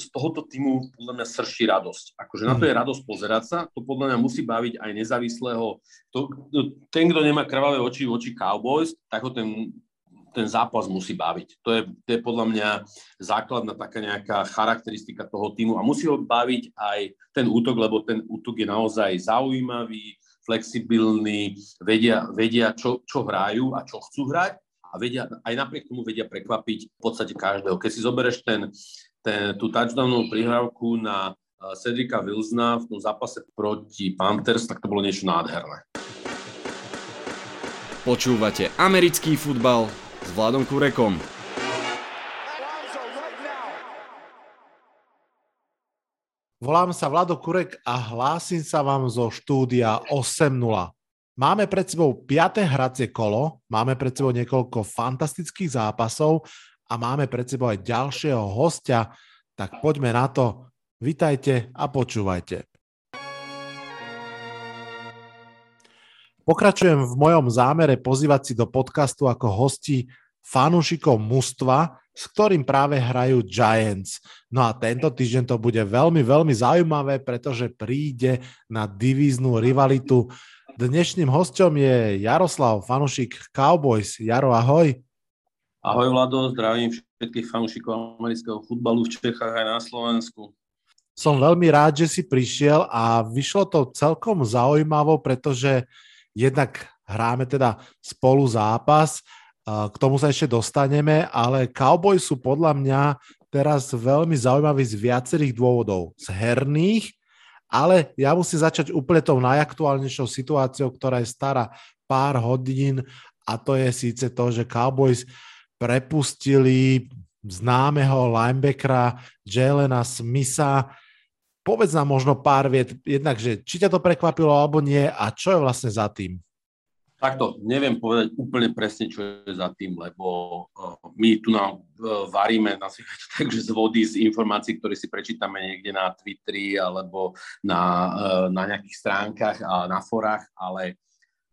z tohoto týmu podľa mňa srší radosť. Akože na to je mhm. radosť pozerať sa, to podľa mňa musí baviť aj nezávislého. To, to, ten, kto nemá krvavé oči v oči Cowboys, tak ho ten, ten zápas musí baviť. To je, to je podľa mňa základná taká nejaká charakteristika toho týmu a musí ho baviť aj ten útok, lebo ten útok je naozaj zaujímavý, flexibilní, vedia, vedia čo, čo hrajú a čo chcú hrať a vedia, aj napriek tomu vedia prekvapiť v podstate každého. Keď si zoberieš ten, ten, tú touchdownovú prihrávku na eh, Cedrika Wilsona v tom zápase proti Panthers, tak to bolo niečo nádherné. Počúvate americký futbal s Vladom Kurekom. Volám sa Vlado Kurek a hlásim sa vám zo štúdia 8.0. Máme pred sebou 5. hracie kolo, máme pred sebou niekoľko fantastických zápasov a máme pred sebou aj ďalšieho hostia, tak poďme na to. Vitajte a počúvajte. Pokračujem v mojom zámere pozývať si do podcastu ako hosti fanúšikov mužstva, s ktorým práve hrajú Giants. No a tento týždeň to bude veľmi, veľmi zaujímavé, pretože príde na divíznu rivalitu. Dnešným hostom je Jaroslav, fanúšik Cowboys. Jaro, ahoj. Ahoj Vlado, zdravím všetkých fanúšikov amerického futbalu v Čechách aj na Slovensku. Som veľmi rád, že si prišiel a vyšlo to celkom zaujímavo, pretože jednak hráme teda spolu zápas, k tomu sa ešte dostaneme, ale Cowboys sú podľa mňa teraz veľmi zaujímaví z viacerých dôvodov. Z herných, ale ja musím začať úplne tou najaktuálnejšou situáciou, ktorá je stará pár hodín a to je síce to, že Cowboys prepustili známeho linebackera Jelena Smitha. Povedz nám možno pár viet, jednak, že či ťa to prekvapilo alebo nie a čo je vlastne za tým? Takto, neviem povedať úplne presne, čo je za tým, lebo uh, my tu nám uh, varíme takže z vody, z informácií, ktoré si prečítame niekde na Twitteri alebo na, uh, na nejakých stránkach a na forách, ale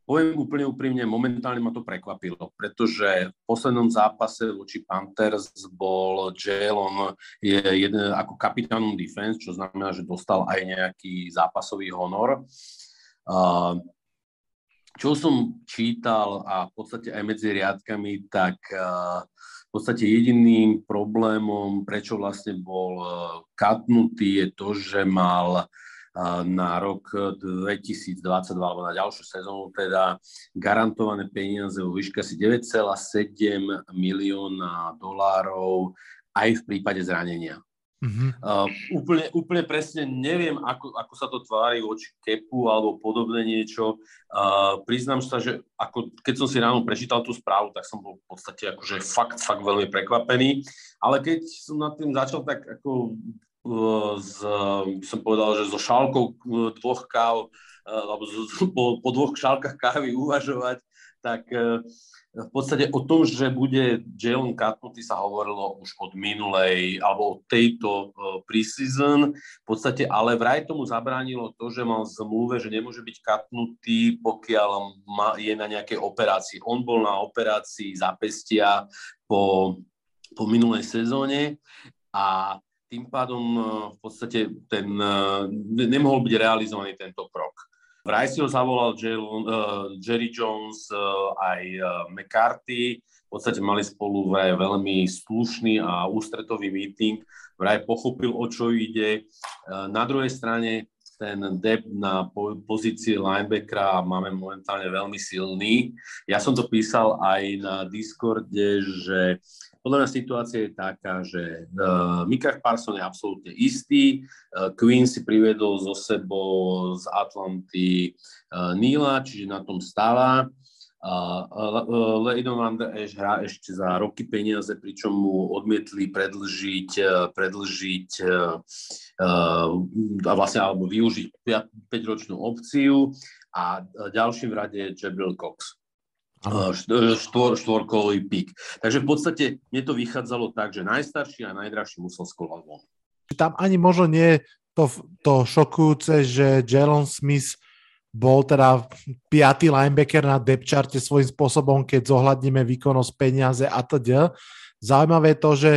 poviem úplne úprimne, momentálne ma to prekvapilo, pretože v poslednom zápase voči Panthers bol Jalen je jeden ako kapitánom defense, čo znamená, že dostal aj nejaký zápasový honor. Uh, čo som čítal a v podstate aj medzi riadkami, tak v podstate jediným problémom, prečo vlastne bol katnutý, je to, že mal na rok 2022 alebo na ďalšiu sezónu teda garantované peniaze vo výške asi 9,7 milióna dolárov aj v prípade zranenia. Uh-huh. Uh, úplne, úplne presne neviem, ako, ako sa to tvári voči kepu alebo podobné niečo. Uh, priznám sa, že ako, keď som si ráno prečítal tú správu, tak som bol v podstate akože fakt, fakt veľmi prekvapený. Ale keď som nad tým začal tak ako uh, z, som povedal, že so šálkou uh, dvoch káv, alebo po, po dvoch šálkach kávy uvažovať, tak v podstate o tom, že bude Jalen katnutý sa hovorilo už od minulej alebo od tejto preseason. V podstate ale vraj tomu zabránilo to, že mal zmluve, že nemôže byť katnutý, pokiaľ má, je na nejakej operácii. On bol na operácii zápestia po, po minulej sezóne a tým pádom uh, v podstate ten, uh, nemohol byť realizovaný tento krok. Vraj si ho zavolal uh, Jerry Jones, aj McCarthy. V podstate mali spolu vraj veľmi slušný a ústretový meeting. Vraj pochopil, o čo ide. Na druhej strane ten depth na pozícii linebackera máme momentálne veľmi silný. Ja som to písal aj na Discorde, že podľa mňa situácia je taká, že uh, Mika Parson je absolútne istý, uh, Queen si priviedol zo sebou z Atlanty uh, Nila, čiže na tom stáva. Der Esch hrá ešte za roky peniaze, pričom mu odmietli predlžiť, uh, predlžiť uh, uh, a vlastne alebo využiť 5-ročnú opciu a ďalším v rade je Jabril Cox štvor, štvorkový pík. Takže v podstate mne to vychádzalo tak, že najstarší a najdražší musel skolať von. Tam ani možno nie je to, to šokujúce, že Jalen Smith bol teda piatý linebacker na depth charte svojím spôsobom, keď zohľadníme výkonnosť peniaze a teda. Zaujímavé je to, že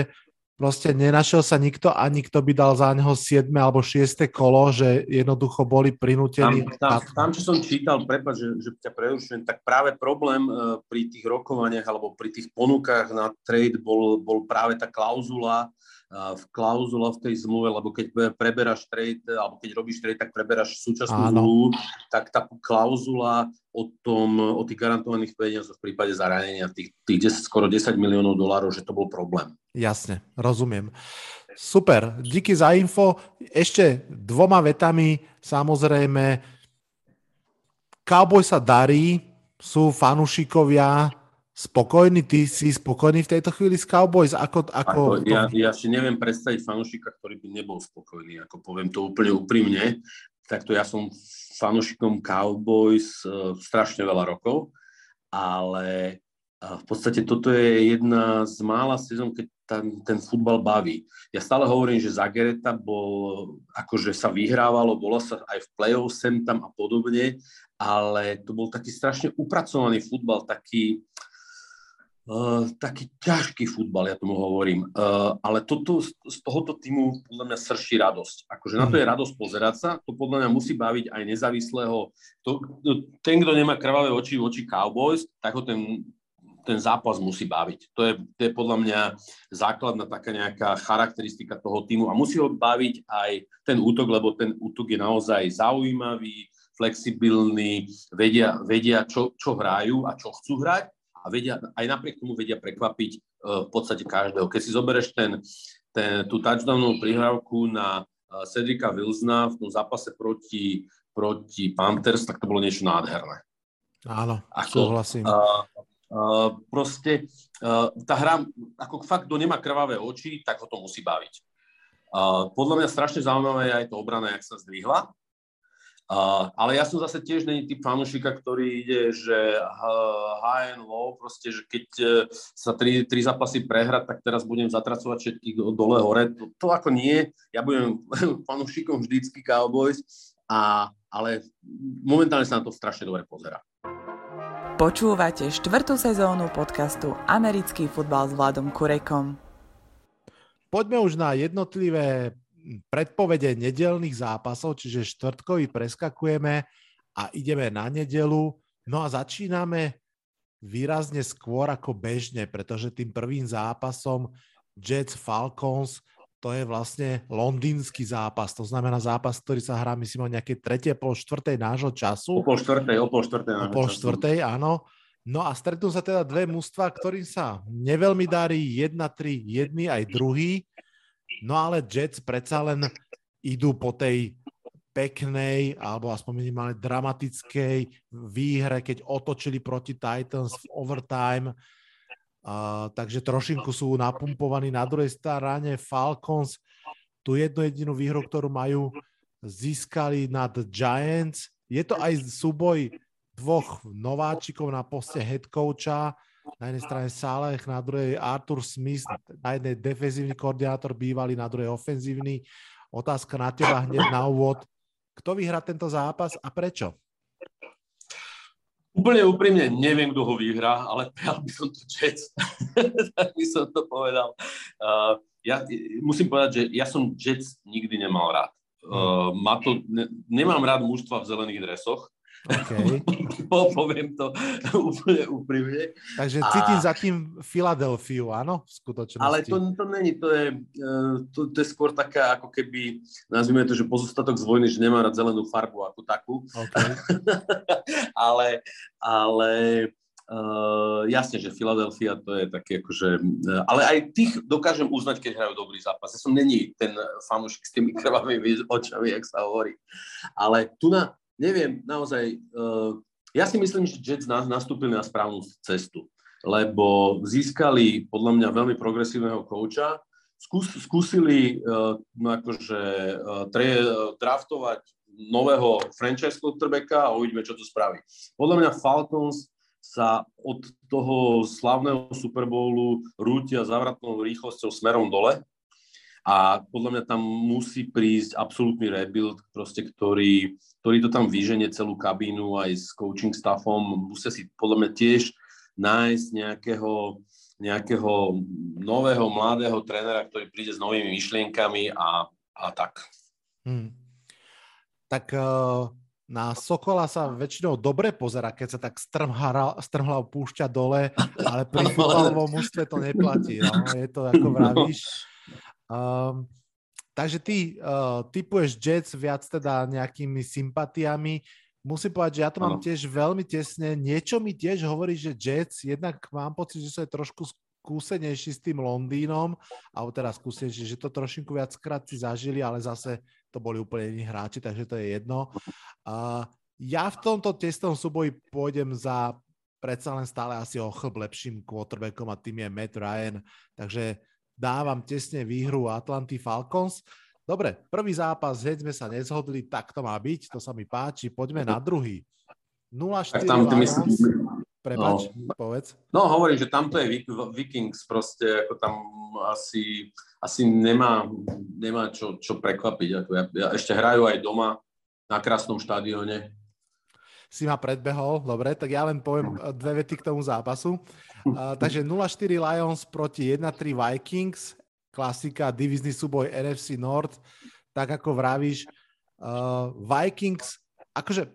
proste nenašiel sa nikto a nikto by dal za neho 7 alebo 6 kolo, že jednoducho boli prinútení. Tam, tam, tam čo som čítal, prepáč, že, že ťa prerušujem, tak práve problém uh, pri tých rokovaniach alebo pri tých ponukách na trade bol, bol práve tá klauzula, v klauzula v tej zmluve, lebo keď preberáš trade, alebo keď robíš trade, tak preberáš súčasnú zmluvu, tak tá klauzula o tom, o tých garantovaných peniazoch v prípade zaranenia tých, tých 10, skoro 10 miliónov dolárov, že to bol problém. Jasne, rozumiem. Super, díky za info. Ešte dvoma vetami, samozrejme, Cowboy sa darí, sú fanúšikovia spokojní, ty si spokojný v tejto chvíli s Cowboys? Ako, ako ako, ja, ja si neviem predstaviť fanúšika, ktorý by nebol spokojný, ako poviem to úplne úprimne. Takto ja som fanúšikom Cowboys uh, strašne veľa rokov, ale uh, v podstate toto je jedna z mála sezón, keď ten, ten futbal baví. Ja stále hovorím, že Zagereta bol, akože sa vyhrávalo, bolo sa aj v play-off sem tam a podobne, ale to bol taký strašne upracovaný futbal, taký, uh, taký ťažký futbal, ja tomu hovorím. Uh, ale toto, z tohoto týmu podľa mňa srší radosť. Akože na to je mhm. radosť pozerať sa, to podľa mňa musí baviť aj nezávislého. To, ten, kto nemá krvavé oči v oči Cowboys, tak ho ten ten zápas musí baviť. To je, to je podľa mňa základná taká nejaká charakteristika toho týmu a musí ho baviť aj ten útok, lebo ten útok je naozaj zaujímavý, flexibilný, vedia, vedia čo, čo hrajú a čo chcú hrať a vedia, aj napriek tomu vedia prekvapiť uh, v podstate každého. Keď si zoberieš ten, ten, tú touchdownovú prihrávku na uh, Cedrika Wilsona v tom zápase proti, proti Panthers, tak to bolo niečo nádherné. Áno, Ako, súhlasím. Uh, Uh, proste uh, tá hra, ako fakt, kto nemá krvavé oči, tak ho to musí baviť. Uh, podľa mňa strašne zaujímavé je aj to obrana, jak sa zdvihla. Uh, ale ja som zase tiež není typ fanúšika, ktorý ide, že high and low, proste, že keď uh, sa tri, tri zápasy prehrať, tak teraz budem zatracovať všetkých dole hore. To, to ako nie. Ja budem fanúšikom vždycky Cowboys, a, ale momentálne sa na to strašne dobre pozera. Počúvate štvrtú sezónu podcastu Americký futbal s Vladom Kurekom. Poďme už na jednotlivé predpovede nedelných zápasov, čiže štvrtkový preskakujeme a ideme na nedelu. No a začíname výrazne skôr ako bežne, pretože tým prvým zápasom Jets Falcons to je vlastne londýnsky zápas. To znamená zápas, ktorý sa hrá, myslím, o nejakej tretej, pol štvrtej nášho času. O pol štvrtej, o pol štvrtej. O pol štvrtej, áno. No a stretnú sa teda dve mužstva, ktorým sa neveľmi darí, jedna, tri, jedný aj druhý. No ale Jets predsa len idú po tej peknej, alebo aspoň minimálne dramatickej výhre, keď otočili proti Titans v overtime a, takže trošinku sú napumpovaní. Na druhej strane Falcons tú jednu jedinú výhru, ktorú majú, získali nad Giants. Je to aj súboj dvoch nováčikov na poste head coacha. Na jednej strane Saleh, na druhej Arthur Smith, na jednej defenzívny koordinátor bývalý, na druhej ofenzívny. Otázka na teba hneď na úvod. Kto vyhrá tento zápas a prečo? Úplne úprimne neviem, kto ho vyhrá, ale prijal by som to Jets. tak by som to povedal. Uh, ja musím povedať, že ja som Jets nikdy nemal rád. Uh, ma to, ne, nemám rád mužstva v zelených dresoch, Okay. Poviem to úplne úprimne. Takže cítim a... za tým Filadelfiu, áno, v skutočnosti. Ale to, to není, to je, e, to, to je skôr taká, ako keby, nazvime to, že pozostatok z vojny, že nemá rád zelenú farbu ako takú. Okay. ale, ale uh, jasne, že Filadelfia to je také akože, uh, ale aj tých dokážem uznať, keď hrajú dobrý zápas. Ja som není ten fanúšik s tými krvavými očami, jak sa hovorí. Ale tu na, neviem, naozaj, uh, ja si myslím, že Jets nastúpili na správnu cestu, lebo získali podľa mňa veľmi progresívneho kouča, skús, skúsili uh, no akože, uh, tre, uh, draftovať nového franchise quarterbacka a uvidíme, čo to spraví. Podľa mňa Falcons sa od toho slavného Super Bowlu rútia zavratnou rýchlosťou smerom dole a podľa mňa tam musí prísť absolútny rebuild, proste, ktorý, ktorý to tam vyženie celú kabínu aj s coaching staffom. Musia si podľa mňa tiež nájsť nejakého nejakého nového, mladého trénera, ktorý príde s novými myšlienkami a, a tak. Hmm. Tak uh, na Sokola sa väčšinou dobre pozera, keď sa tak strmhlav púšťa dole, ale pri futbalovom mužstve to neplatí. No? Je to ako vravíš. Um, takže ty uh, typuješ Jets viac teda nejakými sympatiami. Musím povedať, že ja to mám ano. tiež veľmi tesne. Niečo mi tiež hovorí, že Jets, jednak mám pocit, že sú trošku skúsenejší s tým Londýnom, alebo teda skúsenejší, že to trošinku viackrát si zažili, ale zase to boli úplne iní hráči, takže to je jedno. Uh, ja v tomto testom súboji pôjdem za predsa len stále asi o chlb lepším quarterbackom a tým je Matt Ryan, takže dávam tesne výhru Atlanty Falcons. Dobre, prvý zápas, hneď sme sa nezhodli, tak to má byť, to sa mi páči. Poďme na druhý. 0-4 tam Lions. Prepač, no, povedz. No, hovorím, že tamto je Vikings, proste ako tam asi, asi nemá, nemá čo, čo prekvapiť. Ako ja, ja, ešte hrajú aj doma na krásnom štadióne. Si ma predbehol, dobre, tak ja len poviem eh, dve vety k tomu zápasu. Uh, takže 0-4 Lions proti 1-3 Vikings klasika, divizný súboj NFC North, tak ako vravíš, uh, Vikings, akože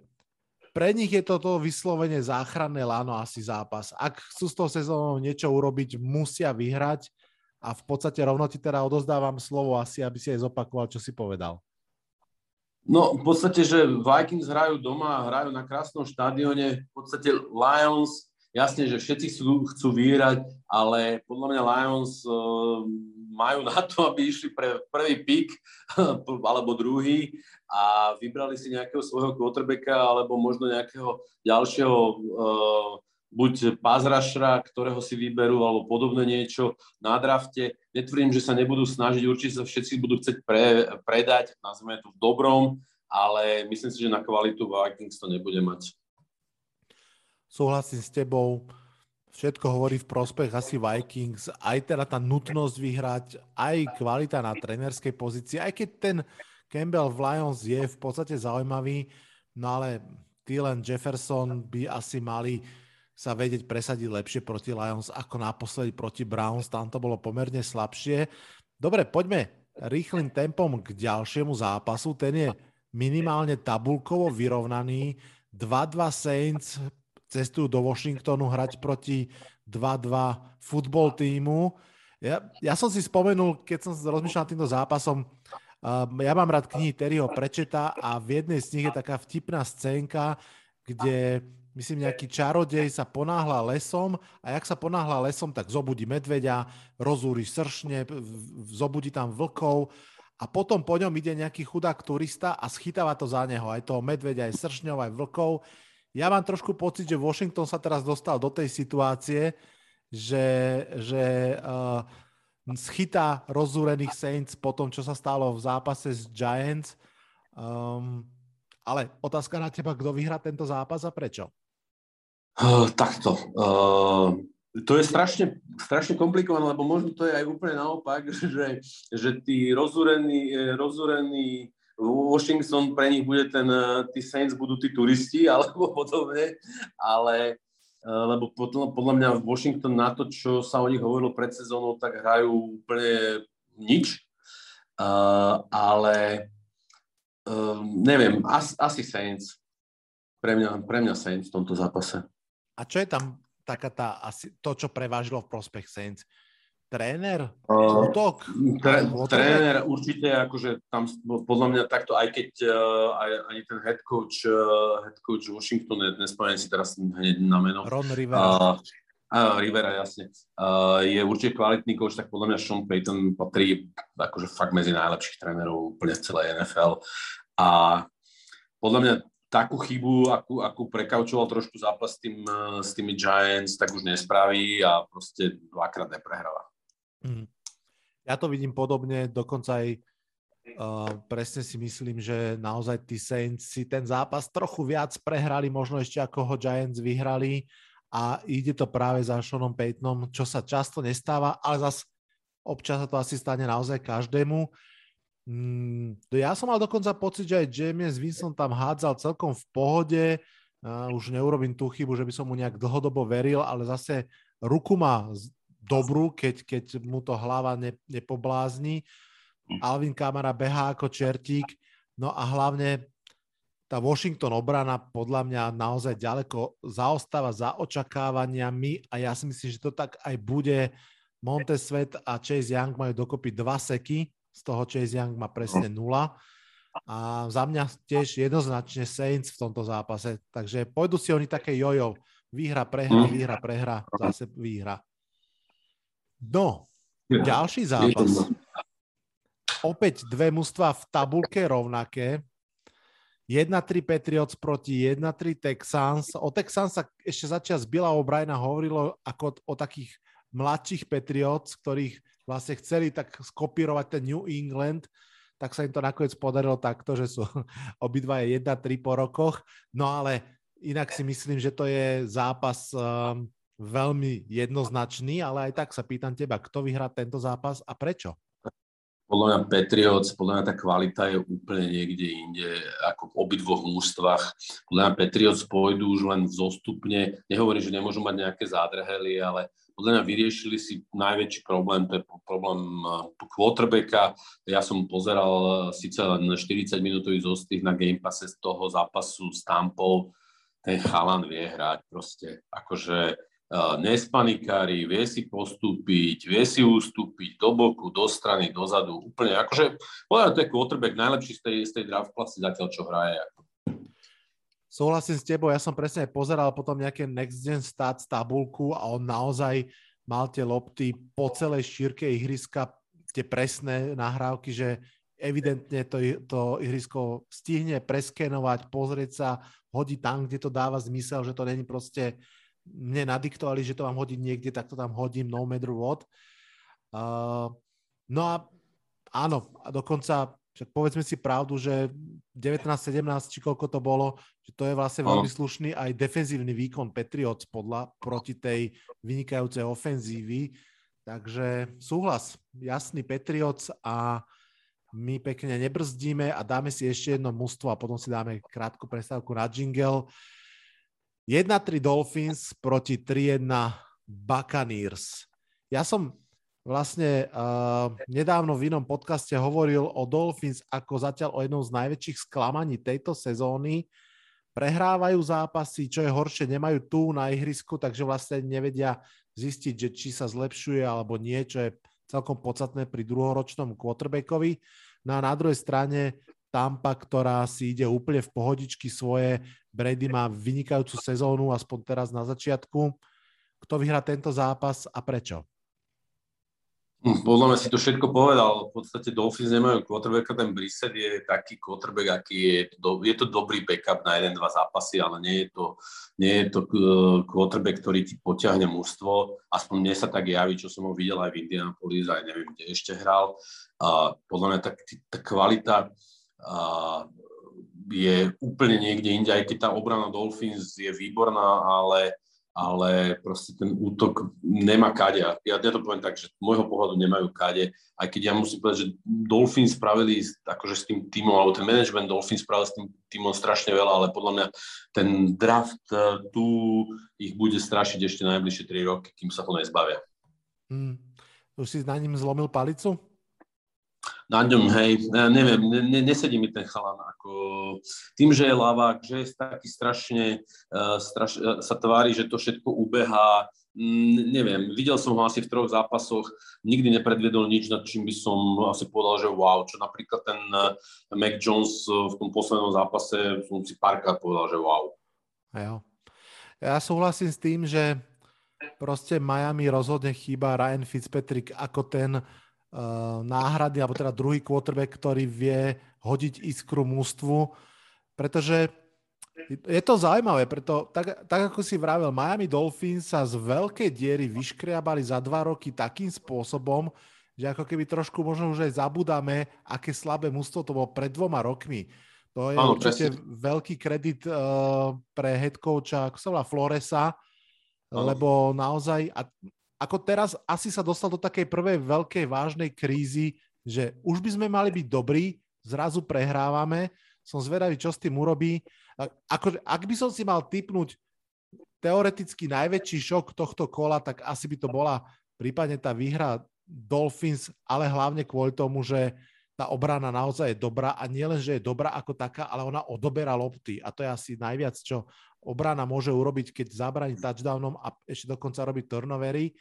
pre nich je toto vyslovene záchranné lano asi zápas. Ak chcú s tou sezónou niečo urobiť, musia vyhrať a v podstate rovno ti teda odozdávam slovo asi, aby si aj zopakoval, čo si povedal. No, v podstate, že Vikings hrajú doma, hrajú na krásnom štadióne. V podstate Lions, jasne, že všetci chcú, chcú vyhrať, ale podľa mňa Lions uh, majú na to, aby išli pre prvý pik alebo druhý a vybrali si nejakého svojho quarterbacka alebo možno nejakého ďalšieho uh, buď pázrašra, ktorého si vyberú, alebo podobné niečo na drafte. Netvrdím, že sa nebudú snažiť, určite sa všetci budú chcieť pre, predať, nazveme to v dobrom, ale myslím si, že na kvalitu Vikings to nebude mať. Súhlasím s tebou všetko hovorí v prospech asi Vikings, aj teda tá nutnosť vyhrať, aj kvalita na trenerskej pozícii, aj keď ten Campbell v Lions je v podstate zaujímavý, no ale Dylan Jefferson by asi mali sa vedieť presadiť lepšie proti Lions ako naposledy proti Browns, tam to bolo pomerne slabšie. Dobre, poďme rýchlým tempom k ďalšiemu zápasu, ten je minimálne tabulkovo vyrovnaný, 2-2 Saints cestujú do Washingtonu hrať proti 2-2 futbol týmu. Ja, ja som si spomenul, keď som rozmýšľal nad týmto zápasom, uh, ja mám rád knihy Terryho Prečeta a v jednej z nich je taká vtipná scénka, kde myslím nejaký čarodej sa ponáhla lesom a jak sa ponáhla lesom, tak zobudí medveďa, rozúri sršne, zobudí tam vlkov a potom po ňom ide nejaký chudák turista a schytáva to za neho, aj toho medveďa, aj sršňov, aj vlkov ja mám trošku pocit, že Washington sa teraz dostal do tej situácie, že, že uh, schytá rozúrených Saints po tom, čo sa stalo v zápase s Giants. Um, ale otázka na teba, kto vyhrá tento zápas a prečo? Takto. Uh, to je strašne, strašne komplikované, lebo možno to je aj úplne naopak, že, že tí rozúrení, rozúrení Washington pre nich bude ten, eh, tí Saints budú tí turisti alebo podobne, ale eh, lebo podľa, podľa mňa Washington na to, čo sa o nich hovorilo pred sezónou, tak hrajú úplne nič. Uh, ale uh, neviem, as, asi Saints. Pre mňa, pre mňa Saints v tomto zápase. A čo je tam taká tá, asi to, čo prevážilo v prospech Saints? tréner? Uh, útok? Tre, tréner určite, akože tam podľa mňa takto, aj keď uh, aj, ani ten head coach, uh, head coach Washington, nespomeniem si teraz hneď na meno. Ron Rivera. Uh, uh, Rivera, jasne. Uh, je určite kvalitný coach, tak podľa mňa Sean Payton patrí akože fakt medzi najlepších trénerov úplne v celej NFL. A podľa mňa takú chybu, akú, akú prekaučoval trošku zápas s, tým, s tými Giants, tak už nespraví a proste dvakrát neprehráva. Mm. Ja to vidím podobne, dokonca aj uh, presne si myslím, že naozaj tí Saints si ten zápas trochu viac prehrali, možno ešte ako ho Giants vyhrali a ide to práve za Seanom Paytonom, čo sa často nestáva, ale zas občas sa to asi stane naozaj každému. Mm, ja som mal dokonca pocit, že aj James Winston tam hádzal celkom v pohode, uh, už neurobím tú chybu, že by som mu nejak dlhodobo veril, ale zase ruku má dobrú, keď, keď mu to hlava ne, nepoblázni. Alvin Kamara behá ako čertík, no a hlavne tá Washington obrana podľa mňa naozaj ďaleko zaostáva za očakávaniami a ja si myslím, že to tak aj bude. Montez Svet a Chase Young majú dokopy dva seky, z toho Chase Young má presne nula. A za mňa tiež jednoznačne Saints v tomto zápase. Takže pôjdu si oni také jojo. Výhra, prehra, výhra, prehra, zase výhra. No, ďalší zápas. Opäť dve mužstva v tabulke rovnaké. 1-3 Patriots proti 1-3 Texans. O Texans sa ešte začiat z Billa O'Briena hovorilo ako o takých mladších Patriots, ktorých vlastne chceli tak skopírovať ten New England, tak sa im to nakoniec podarilo takto, že sú obidva 1-3 po rokoch. No ale inak si myslím, že to je zápas um, veľmi jednoznačný, ale aj tak sa pýtam teba, kto vyhrá tento zápas a prečo? Podľa mňa Patriots, podľa mňa tá kvalita je úplne niekde inde, ako v obidvoch mústvach. Podľa mňa Patriots pôjdu už len zostupne. Nehovorím, že nemôžu mať nejaké zádrhely, ale podľa mňa vyriešili si najväčší problém, to je problém eh, quarterbacka. Ja som pozeral eh, síce len 40 minútový zostých na Game Passe z toho zápasu s Tampou. Ten chalan vie hrať proste. Akože nespanikári, vie si postúpiť, vie si ustúpiť do boku, do strany, dozadu, úplne akože, povedať, to je quarterback najlepší z tej, z tej draft klasy zatiaľ, čo hraje. Súhlasím s tebou, ja som presne pozeral potom nejaké Next Gen Stats tabulku a on naozaj mal tie lopty po celej šírke ihriska, tie presné nahrávky, že evidentne to, to ihrisko stihne preskenovať, pozrieť sa, hodiť tam, kde to dáva zmysel, že to není proste mne nadiktovali, že to mám hodiť niekde, tak to tam hodím no matter what. Uh, no a áno, a dokonca, však povedzme si pravdu, že 19-17, či koľko to bolo, že to je vlastne veľmi slušný aj defenzívny výkon Patriots podľa proti tej vynikajúcej ofenzívy. Takže súhlas, jasný Patriots a my pekne nebrzdíme a dáme si ešte jedno mužstvo a potom si dáme krátku prestávku na jingle. 1-3 Dolphins proti 3-1 Buccaneers. Ja som vlastne uh, nedávno v inom podcaste hovoril o Dolphins ako zatiaľ o jednom z najväčších sklamaní tejto sezóny. Prehrávajú zápasy, čo je horšie, nemajú tu na ihrisku, takže vlastne nevedia zistiť, že či sa zlepšuje alebo nie, čo je celkom podstatné pri druhoročnom quarterbackovi. No a na druhej strane Tampa, ktorá si ide úplne v pohodičky svoje. Brady má vynikajúcu sezónu, aspoň teraz na začiatku. Kto vyhrá tento zápas a prečo? Hm, podľa mňa si to všetko povedal. V podstate Dolphins nemajú quarterbacka, ten Brissett je taký quarterback, aký je. Je to dobrý backup na jeden, dva zápasy, ale nie je to, nie je to uh, quarterback, ktorý ti potiahne mužstvo. Aspoň mne sa tak javí, čo som ho videl aj v Indianapolis, aj neviem, kde ešte hral. A podľa mňa tak, tá kvalita je úplne niekde inde, aj keď tá obrana Dolphins je výborná, ale, ale proste ten útok nemá kade. Ja, ja to poviem tak, že z môjho pohľadu nemajú kade, aj keď ja musím povedať, že Dolphins spravili akože s tým týmom, alebo ten management Dolphins spravili s tým týmom strašne veľa, ale podľa mňa ten draft e, tu ich bude strašiť ešte najbližšie 3 roky, kým sa to nezbavia. Hmm. Už si na ním zlomil palicu? Na ňom, hej, ja neviem, ne, nesedí mi ten chalan, ako tým, že je lavák, že je taký strašne, uh, straš, uh, sa tvári, že to všetko ubehá, mm, neviem, videl som ho asi v troch zápasoch, nikdy nepredvedol nič, nad čím by som asi povedal, že wow, čo napríklad ten uh, Mac Jones v tom poslednom zápase som si párkrát povedal, že wow. Jo. Ja súhlasím s tým, že proste Miami rozhodne chýba Ryan Fitzpatrick ako ten náhrady, alebo teda druhý quarterback, ktorý vie hodiť iskru mústvu, pretože je to zaujímavé, preto tak, tak ako si vravel, Miami Dolphins sa z veľkej diery vyškriabali za dva roky takým spôsobom, že ako keby trošku možno už aj zabudáme, aké slabé mústvo to bolo pred dvoma rokmi. To je Áno, určite presne. veľký kredit uh, pre head coacha, ako sa volá, Floresa, Áno. lebo naozaj, a ako teraz asi sa dostal do takej prvej veľkej vážnej krízy, že už by sme mali byť dobrí, zrazu prehrávame, som zvedavý, čo s tým urobí. Ako, ak by som si mal typnúť teoreticky najväčší šok tohto kola, tak asi by to bola prípadne tá výhra Dolphins, ale hlavne kvôli tomu, že tá obrana naozaj je dobrá a nielen, že je dobrá ako taká, ale ona odoberá lopty a to je asi najviac, čo obrana môže urobiť, keď zabráni touchdownom a ešte dokonca robiť turnovery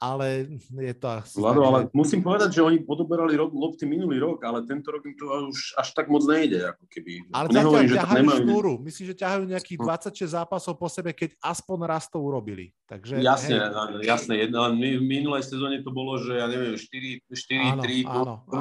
ale je to asi... Vlado, ale musím povedať, že oni podoberali rok, lopty minulý rok, ale tento rok im to už až tak moc nejde, ako keby. Ale Nehovorím, že ťahajú nemajú... šnúru. Myslím, že ťahajú nejakých 26 zápasov po sebe, keď aspoň raz to urobili. Takže, jasne, hej. jasne. Jedna, v minulej sezóne to bolo, že ja neviem, 4-3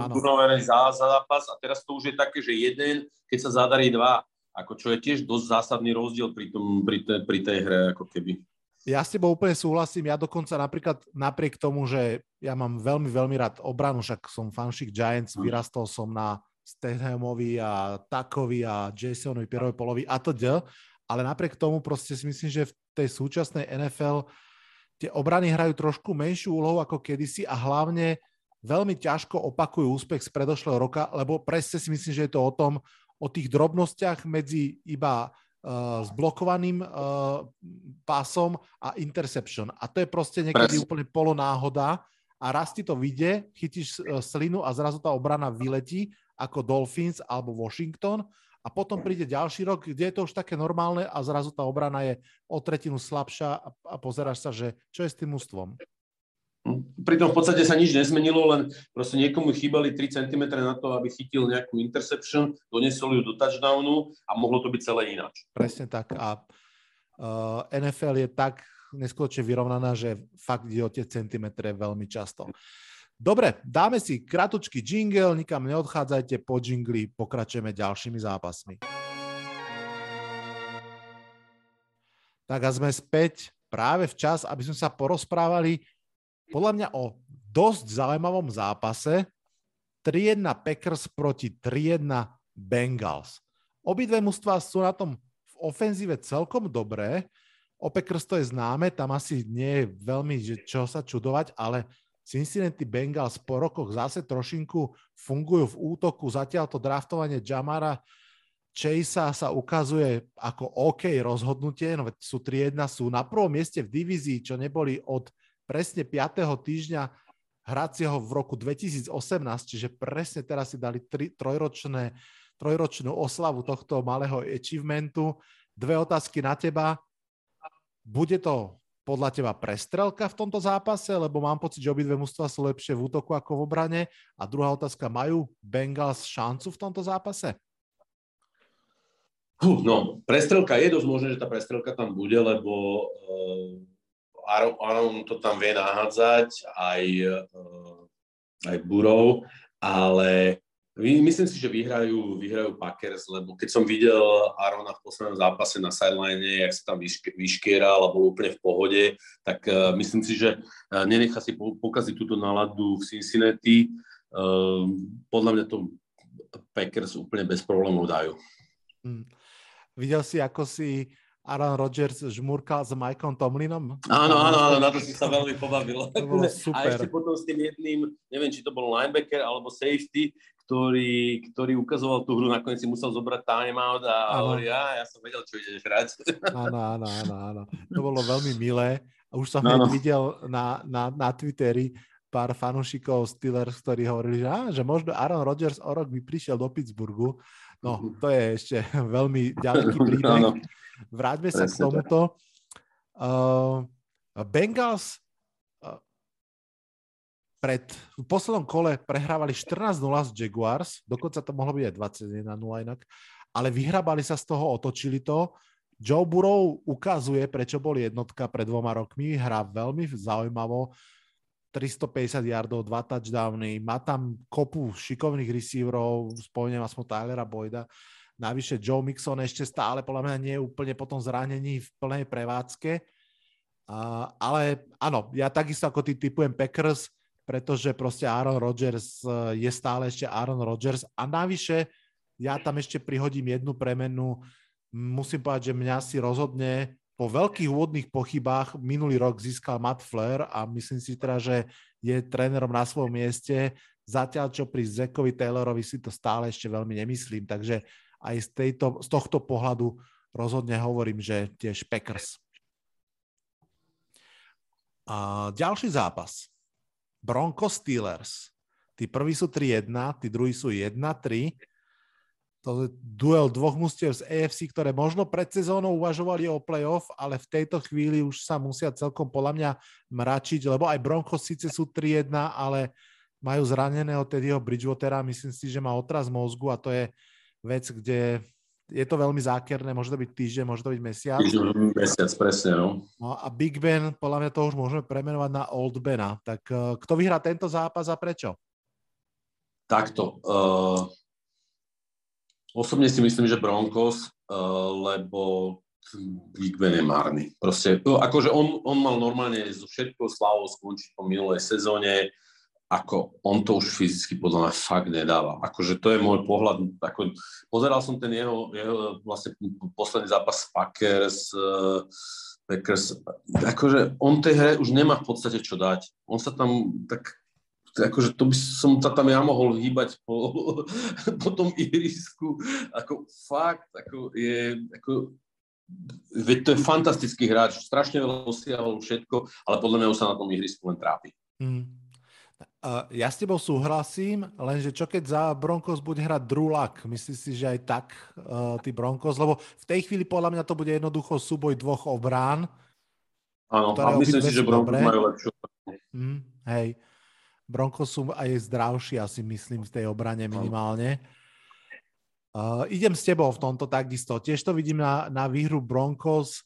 turnovery za, za zápas a teraz to už je také, že jeden, keď sa zadarí dva. Ako čo je tiež dosť zásadný rozdiel pri, tom, pri, te, pri tej hre, ako keby. Ja s tebou úplne súhlasím. Ja dokonca napríklad napriek tomu, že ja mám veľmi, veľmi rád obranu, však som fanšik Giants, hm. vyrastol som na Stathamovi a Takovi a Jasonovi, Pierovi Polovi a to ale napriek tomu proste si myslím, že v tej súčasnej NFL tie obrany hrajú trošku menšiu úlohu ako kedysi a hlavne veľmi ťažko opakujú úspech z predošlého roka, lebo presne si myslím, že je to o tom, o tých drobnostiach medzi iba s blokovaným uh, pásom a interception. A to je proste niekedy Pres. úplne polonáhoda a raz ti to vyjde, chytíš uh, slinu a zrazu tá obrana vyletí ako Dolphins alebo Washington a potom príde ďalší rok, kde je to už také normálne a zrazu tá obrana je o tretinu slabšia a, a pozeráš sa, že čo je s tým ústvom. Pritom v podstate sa nič nezmenilo, len proste niekomu chýbali 3 cm na to, aby chytil nejakú interception, donesol ju do touchdownu a mohlo to byť celé ináč. Presne tak. A uh, NFL je tak neskutočne vyrovnaná, že fakt ide o tie centimetre veľmi často. Dobre, dáme si kratučký jingle, nikam neodchádzajte, po jingli pokračujeme ďalšími zápasmi. Tak a sme späť práve včas, aby sme sa porozprávali podľa mňa o dosť zaujímavom zápase 3-1 Packers proti 3-1 Bengals. Obidve mužstva sú na tom v ofenzíve celkom dobré. O Packers to je známe, tam asi nie je veľmi že čo sa čudovať, ale Cincinnati Bengals po rokoch zase trošinku fungujú v útoku. Zatiaľ to draftovanie Jamara Chasea sa ukazuje ako OK rozhodnutie, no sú 3-1, sú na prvom mieste v divízii, čo neboli od presne 5. týždňa hracieho v roku 2018, čiže presne teraz si dali tri, trojročné, trojročnú oslavu tohto malého achievementu. Dve otázky na teba. Bude to podľa teba prestrelka v tomto zápase, lebo mám pocit, že obidve mužstva sú lepšie v útoku ako v obrane. A druhá otázka, majú Bengals šancu v tomto zápase? No, prestrelka je dosť možné, že tá prestrelka tam bude, lebo uh Aaron to tam vie nahádzať, aj, eh, aj Burov, ale myslím si, že vyhrajú, vyhrajú Packers, lebo keď som videl Arona v poslednom zápase na sideline, jak sa tam vyškieral a bol úplne v pohode, tak uh, myslím si, že uh, nenechá si pokaziť túto náladu v Cincinnati. Podľa mňa to Packers úplne bez problémov dajú. Hmm. Videl si, ako si Aaron Rodgers žmurkal s Mikeom Tomlinom. Áno, áno, áno, na to si sa veľmi pobavil. To bolo super. A ešte potom s tým jedným, neviem, či to bol linebacker alebo safety, ktorý, ktorý ukazoval tú hru, nakoniec si musel zobrať timeout a hovorí, ja, ja som vedel, čo ideš hrať. Áno, áno, áno, áno. To bolo veľmi milé. A už som no, videl na, na, na Twitteri pár fanúšikov Steelers, ktorí hovorili, že, á, že možno Aaron Rodgers o rok by prišiel do Pittsburghu. No, mhm. to je ešte veľmi ďaleký príbeh. Vráťme sa k tomuto. Uh, Bengals uh, pred, v poslednom kole prehrávali 14-0 z Jaguars, dokonca to mohlo byť aj 21-0 inak, ale vyhrabali sa z toho, otočili to. Joe Burrow ukazuje, prečo bol jednotka pred dvoma rokmi, hrá veľmi zaujímavo, 350 yardov, dva touchdowny, má tam kopu šikovných receiverov, spomeniem aspoň Tylera Boyda. Navyše Joe Mixon ešte stále podľa mňa nie je úplne po tom zranení v plnej prevádzke. Uh, ale áno, ja takisto ako ty typujem Packers, pretože proste Aaron Rodgers e, je stále ešte Aaron Rodgers a navyše ja tam ešte prihodím jednu premenu. Musím povedať, že mňa si rozhodne po veľkých úvodných pochybách minulý rok získal Matt Flair a myslím si teda, že je trénerom na svojom mieste, zatiaľ čo pri Zekovi Taylorovi si to stále ešte veľmi nemyslím, takže aj z, tejto, z tohto pohľadu rozhodne hovorím, že tiež Packers. A ďalší zápas. Broncos Steelers. Tí prví sú 3-1, tí druhí sú 1-3. To je duel dvoch mustiev z AFC, ktoré možno pred sezónou uvažovali o playoff, ale v tejto chvíli už sa musia celkom podľa mňa mračiť, lebo aj Broncos síce sú 3-1, ale majú zraneného Teddyho Bridgewatera, myslím si, že má otraz mozgu a to je vec, kde je to veľmi zákerné, môže to byť týždeň, môže to byť mesiac. Mesiac, presne, no. no. a Big Ben, podľa mňa to už môžeme premenovať na Old Bena. Tak uh, kto vyhrá tento zápas a prečo? Takto. Uh, osobne si myslím, že Broncos, uh, lebo Big Ben je marný. Proste, akože on, on mal normálne zo všetkou slávou skončiť po minulej sezóne, ako on to už fyzicky podľa mňa fakt nedáva. Akože to je môj pohľad. Ako, pozeral som ten jeho, jeho vlastne posledný zápas Packers, uh, Packers, akože on tej hre už nemá v podstate čo dať. On sa tam tak akože to by som sa tam ja mohol hýbať po, po tom ihrisku, ako fakt, ako je, ako, veď to je fantastický hráč, strašne veľa osiahol všetko, ale podľa mňa už sa na tom ihrisku len trápi. Mm. Ja s tebou súhlasím, lenže čo keď za Broncos bude hrať Drulak? Myslíš si, že aj tak uh, ty Broncos? Lebo v tej chvíli podľa mňa to bude jednoducho súboj dvoch obrán. Áno, a myslím si, že Broncos dobre. majú lepšiu. Mm, hej. Broncos sú aj zdravší, asi myslím, v tej obrane minimálne. Uh, idem s tebou v tomto takisto. Tiež to vidím na, na výhru Broncos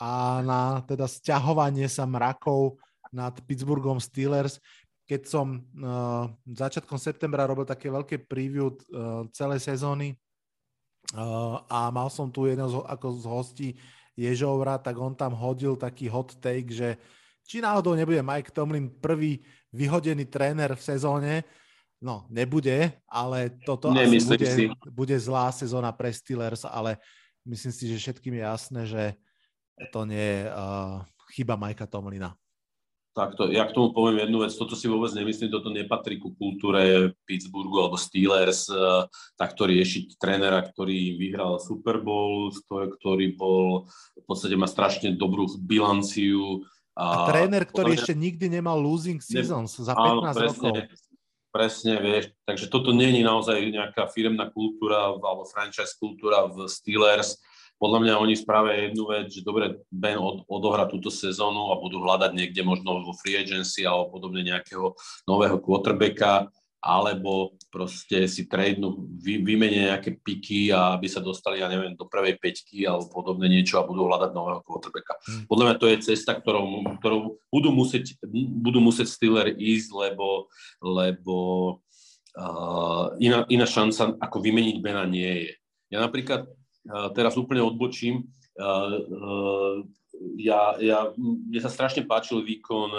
a na teda sťahovanie sa mrakov nad Pittsburghom Steelers keď som uh, začiatkom septembra robil také veľké preview uh, celej sezóny uh, a mal som tu jedného z, ako z hostí Ježovra, tak on tam hodil taký hot take, že či náhodou nebude Mike Tomlin prvý vyhodený tréner v sezóne, No, nebude, ale toto asi bude, si. bude zlá sezóna pre Steelers, ale myslím si, že všetkým je jasné, že to nie je uh, chyba Majka Tomlina. Takto, ja k tomu poviem jednu vec, toto si vôbec nemyslím, toto nepatrí ku kultúre Pittsburghu alebo Steelers, uh, takto riešiť trénera, ktorý vyhral Super Bowl, ktorý bol, v podstate má strašne dobrú bilanciu. A, a tréner, ktorý ešte nikdy nemal losing seasons ne, za 15 áno, presne, rokov. Presne, vieš, takže toto není naozaj nejaká firmná kultúra alebo franchise kultúra v Steelers podľa mňa oni spravia jednu vec, že dobre, Ben od, odohra túto sezónu a budú hľadať niekde možno vo free agency alebo podobne nejakého nového quarterbacka, alebo proste si tradenú, vy, vymenia nejaké piky a aby sa dostali, ja neviem, do prvej peťky alebo podobne niečo a budú hľadať nového quarterbacka. Hmm. Podľa mňa to je cesta, ktorou, ktorou budú musieť, budú musieť Steeler ísť, lebo, lebo uh, iná, iná šanca ako vymeniť Bena nie je. Ja napríklad teraz úplne odbočím. Ja, ja, mne sa strašne páčil výkon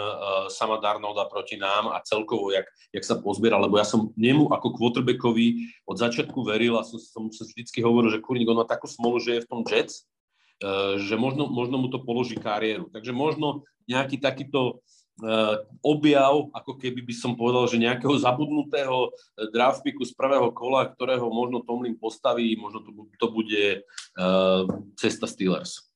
sama Darnolda proti nám a celkovo, jak, jak sa pozbiera, lebo ja som nemu ako quarterbackovi od začiatku veril a som, som sa vždycky hovoril, že kurník, on má takú smolu, že je v tom Jets, že možno, možno mu to položí kariéru. Takže možno nejaký takýto Eh, objav, ako keby by som povedal, že nejakého zabudnutého eh, draft picku z prvého kola, ktorého možno Tomlin postaví, možno to, to bude uh, cesta Steelers.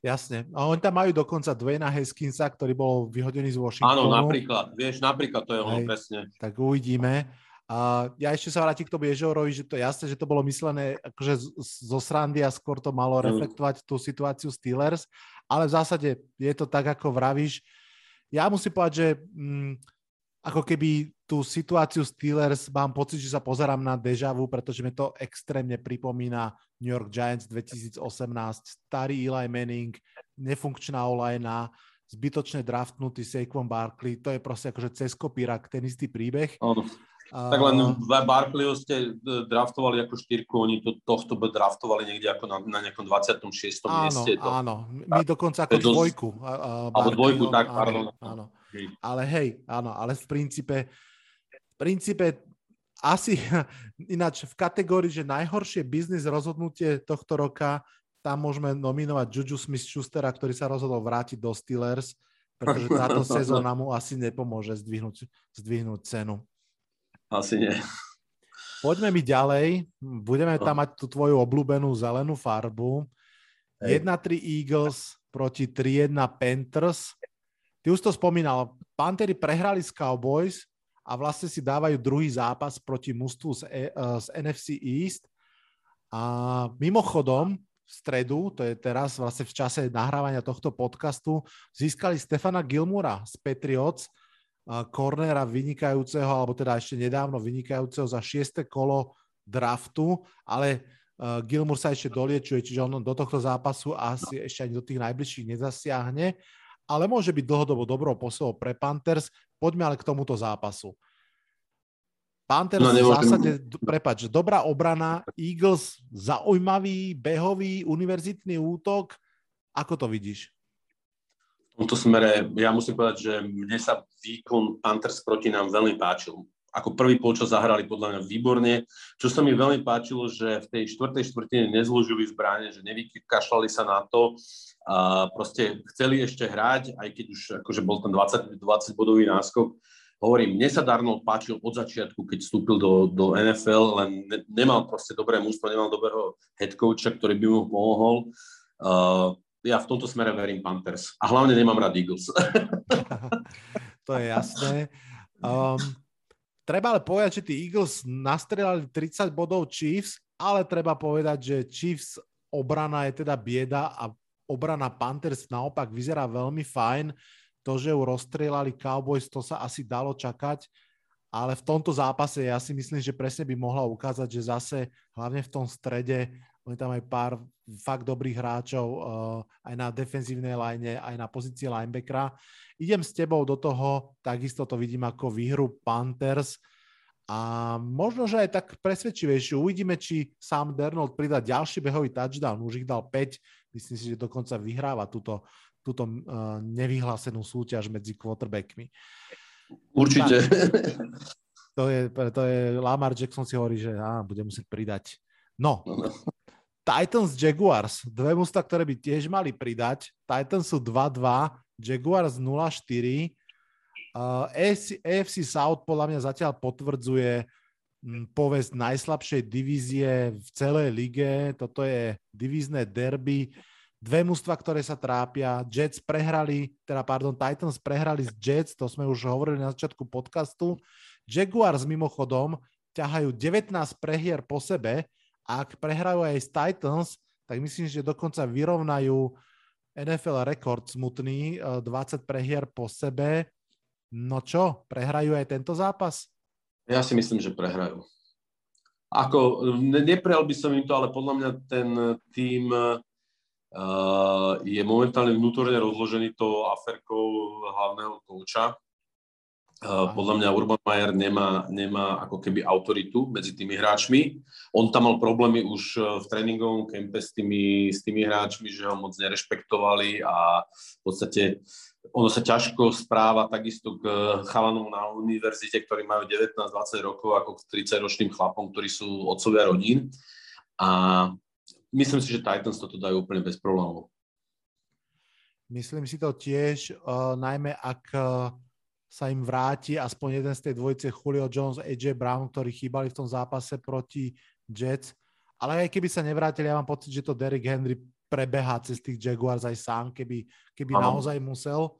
Jasne. A oni tam majú dokonca Dwayna Haskinsa, ktorý bol vyhodený z Washingtonu. Áno, napríklad. Vieš, napríklad to je ono, presne. Tak uvidíme. A ja ešte sa vrátim k tomu Ježorovi, že to je jasné, že to bolo myslené akože zo srandy a skôr to malo mm. reflektovať tú situáciu Steelers, ale v zásade je to tak, ako vravíš, ja musím povedať, že mm, ako keby tú situáciu Steelers mám pocit, že sa pozerám na deja vu, pretože mi to extrémne pripomína New York Giants 2018, starý Eli Manning, nefunkčná olajna, zbytočne draftnutý Saquon Barkley, to je proste akože cez kopírak ten istý príbeh. Tak len v Barclayu ste e, draftovali ako štyrku, oni to, tohto by draftovali niekde ako na, na nejakom 26. Áno, mieste. To, áno, my dokonca ako dvojku. Uh, alebo dvojku, tak, pardon. Áno. Ale hej, áno, ale v princípe, v princípe asi ináč v kategórii, že najhoršie biznis rozhodnutie tohto roka, tam môžeme nominovať Juju Smith-Schustera, ktorý sa rozhodol vrátiť do Steelers, pretože táto sezóna mu asi nepomôže zdvihnúť, zdvihnúť cenu. Asi nie. Poďme mi ďalej. Budeme tam no. mať tú tvoju obľúbenú zelenú farbu. 1-3 Eagles proti 3-1 Panthers. ty už to spomínal, Pantery prehrali s Cowboys a vlastne si dávajú druhý zápas proti mužstvu z, e, z NFC East. A mimochodom, v stredu, to je teraz vlastne v čase nahrávania tohto podcastu, získali Stefana Gilmura z Patriots, kornera vynikajúceho, alebo teda ešte nedávno vynikajúceho za šieste kolo draftu, ale Gilmur sa ešte doliečuje, čiže on do tohto zápasu asi ešte ani do tých najbližších nezasiahne ale môže byť dlhodobo dobrou posilou pre Panthers. Poďme ale k tomuto zápasu. Panthers no, v zásade, prepač, dobrá obrana, Eagles zaujímavý, behový, univerzitný útok. Ako to vidíš? V tomto smere, ja musím povedať, že mne sa výkon Panthers proti nám veľmi páčil ako prvý polčas zahrali podľa mňa výborne. Čo sa mi veľmi páčilo, že v tej štvrtej štvrtine nezložili zbranie, že nevykašľali sa na to a proste chceli ešte hrať, aj keď už akože bol ten 20, 20 bodový náskok. Hovorím, mne sa Darnold páčil od začiatku, keď vstúpil do, do NFL, len ne, nemal proste dobré mústvo, nemal dobrého head coacha, ktorý by mu pomohol. Uh, ja v tomto smere verím Panthers. A hlavne nemám rád Eagles. to je jasné. Um, Treba ale povedať, že tí Eagles nastrelali 30 bodov Chiefs, ale treba povedať, že Chiefs obrana je teda bieda a obrana Panthers naopak vyzerá veľmi fajn. To, že ju rozstrelali Cowboys, to sa asi dalo čakať, ale v tomto zápase ja si myslím, že presne by mohla ukázať, že zase hlavne v tom strede oni tam aj pár fakt dobrých hráčov uh, aj na defenzívnej line, aj na pozícii linebackera. Idem s tebou do toho, takisto to vidím ako výhru Panthers a možno, že aj tak presvedčivejšie. Uvidíme, či sám Dernold pridá ďalší behový touchdown. Už ich dal 5. Myslím si, že dokonca vyhráva túto, túto uh, nevyhlásenú súťaž medzi quarterbackmi. Určite. Tak, to je, to je Lamar Jackson si hovorí, že á, bude musieť pridať. No, no, no. Titans Jaguars, dve músta, ktoré by tiež mali pridať. Titans sú 2-2, Jaguars 0-4. Uh, AFC, South podľa mňa zatiaľ potvrdzuje hm, povesť najslabšej divízie v celej lige. Toto je divízne derby. Dve mústva, ktoré sa trápia. Jets prehrali, teda pardon, Titans prehrali z Jets, to sme už hovorili na začiatku podcastu. Jaguars mimochodom ťahajú 19 prehier po sebe, ak prehrajú aj s Titans, tak myslím, že dokonca vyrovnajú NFL rekord smutný, 20 eh, prehier po sebe. No čo, prehrajú aj tento zápas? Ja si myslím, že prehrajú. Ako, neprejal by som im to, ale podľa mňa ten tým uh, je momentálne vnútorne rozložený tou aferkou hlavného kouča. Uh, podľa mňa Urban Mayer nemá, nemá ako keby autoritu medzi tými hráčmi. On tam mal problémy už e, v tréningovom kempe s tými, s tými hráčmi, že ho moc nerešpektovali a v podstate ono sa ťažko správa takisto k chalanom na univerzite, ktorí majú 19-20 rokov, ako k 30-ročným chlapom, ktorí sú otcovia rodín. A myslím si, že Titans toto dajú úplne bez problémov. Myslím si to tiež, uh, najmä ak uh sa im vráti aspoň jeden z tej dvojice Julio Jones, AJ Brown, ktorí chýbali v tom zápase proti Jets. Ale aj keby sa nevrátili, ja mám pocit, že to Derrick Henry prebehá cez tých Jaguars aj sám, keby, keby naozaj musel.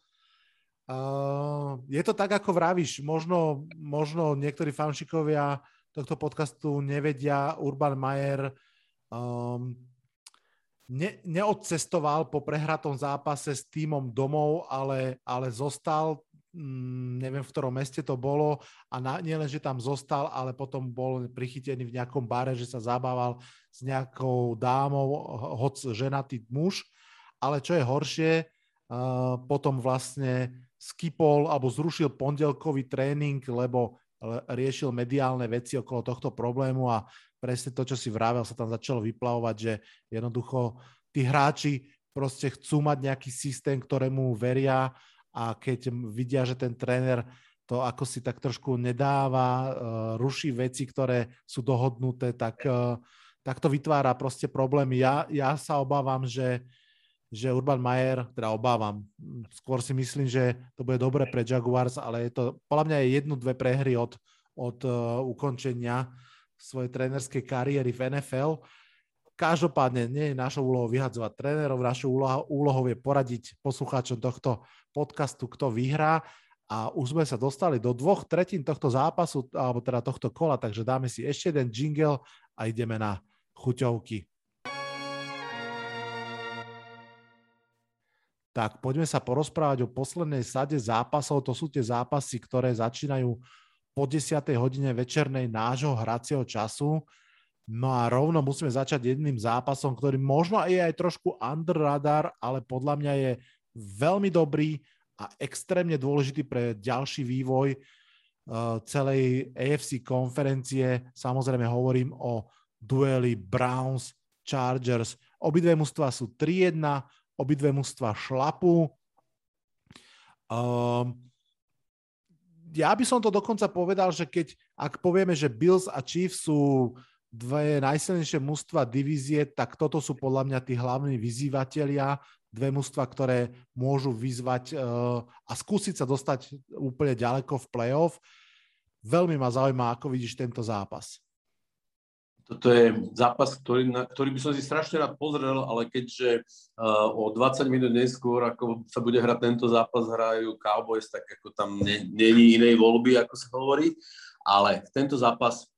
Uh, je to tak, ako vravíš, možno, možno niektorí fanšikovia tohto podcastu nevedia, Urban Mayer um, ne, neodcestoval po prehratom zápase s týmom domov, ale, ale zostal neviem v ktorom meste to bolo a na, nielen, že tam zostal, ale potom bol prichytený v nejakom bare, že sa zabával s nejakou dámou, hoc ženatý muž, ale čo je horšie, uh, potom vlastne skipol alebo zrušil pondelkový tréning, lebo riešil mediálne veci okolo tohto problému a presne to, čo si vravel, sa tam začalo vyplavovať, že jednoducho tí hráči proste chcú mať nejaký systém, ktorému veria a keď vidia, že ten tréner to ako si tak trošku nedáva, uh, ruší veci, ktoré sú dohodnuté, tak, uh, tak to vytvára proste problémy. Ja, ja sa obávam, že, že Urban Mayer, teda obávam, skôr si myslím, že to bude dobre pre Jaguars, ale je to, podľa mňa je jednu, dve prehry od, od uh, ukončenia svojej trénerskej kariéry v NFL. Každopádne nie je našou úlohou vyhadzovať trénerov, našou úlohou je poradiť poslucháčom tohto podcastu, kto vyhrá a už sme sa dostali do dvoch tretín tohto zápasu, alebo teda tohto kola, takže dáme si ešte jeden jingle a ideme na chuťovky. Tak poďme sa porozprávať o poslednej sade zápasov. To sú tie zápasy, ktoré začínajú po 10. hodine večernej nášho hracieho času. No a rovno musíme začať jedným zápasom, ktorý možno je aj trošku under radar, ale podľa mňa je veľmi dobrý a extrémne dôležitý pre ďalší vývoj uh, celej AFC konferencie. Samozrejme hovorím o dueli Browns Chargers. Obidve mužstva sú 3-1, obidve mužstva šlapu. Um, ja by som to dokonca povedal, že keď, ak povieme, že Bills a Chiefs sú dve najsilnejšie mužstva divízie, tak toto sú podľa mňa tí hlavní vyzývatelia, dve mužstva, ktoré môžu vyzvať uh, a skúsiť sa dostať úplne ďaleko v playoff. Veľmi ma zaujíma, ako vidíš tento zápas. Toto je zápas, ktorý, na, ktorý by som si strašne rád pozrel, ale keďže uh, o 20 minút neskôr, ako sa bude hrať tento zápas, hrajú Cowboys, tak ako tam není inej voľby, ako sa hovorí. Ale tento zápas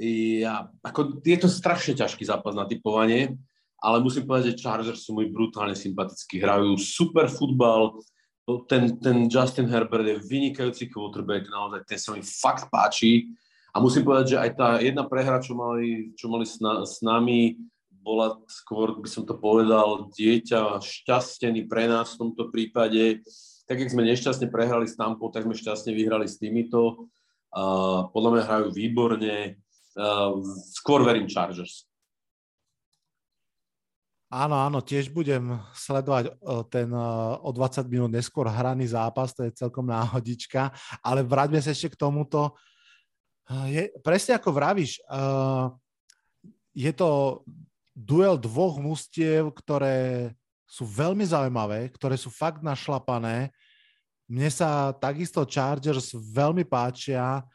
ja, ako, je to strašne ťažký zápas na typovanie, ale musím povedať, že Chargers sú mi brutálne sympatickí. Hrajú super futbal, ten, ten Justin Herbert je vynikajúci quarterback, naozaj ten sa mi fakt páči. A musím povedať, že aj tá jedna prehra, čo mali, čo mali s, na, s nami, bola skôr, by som to povedal, dieťa šťastený pre nás v tomto prípade. Tak, jak sme nešťastne prehrali s Tampou, tak sme šťastne vyhrali s týmito. Uh, podľa mňa hrajú výborne. Uh, skôr verím Chargers. Áno, áno, tiež budem sledovať uh, ten uh, o 20 minút neskôr hraný zápas, to je celkom náhodička, ale vráťme sa ešte k tomuto. Je, presne ako vravíš, je to duel dvoch mustiev, ktoré sú veľmi zaujímavé, ktoré sú fakt našlapané. Mne sa takisto Chargers veľmi páčia.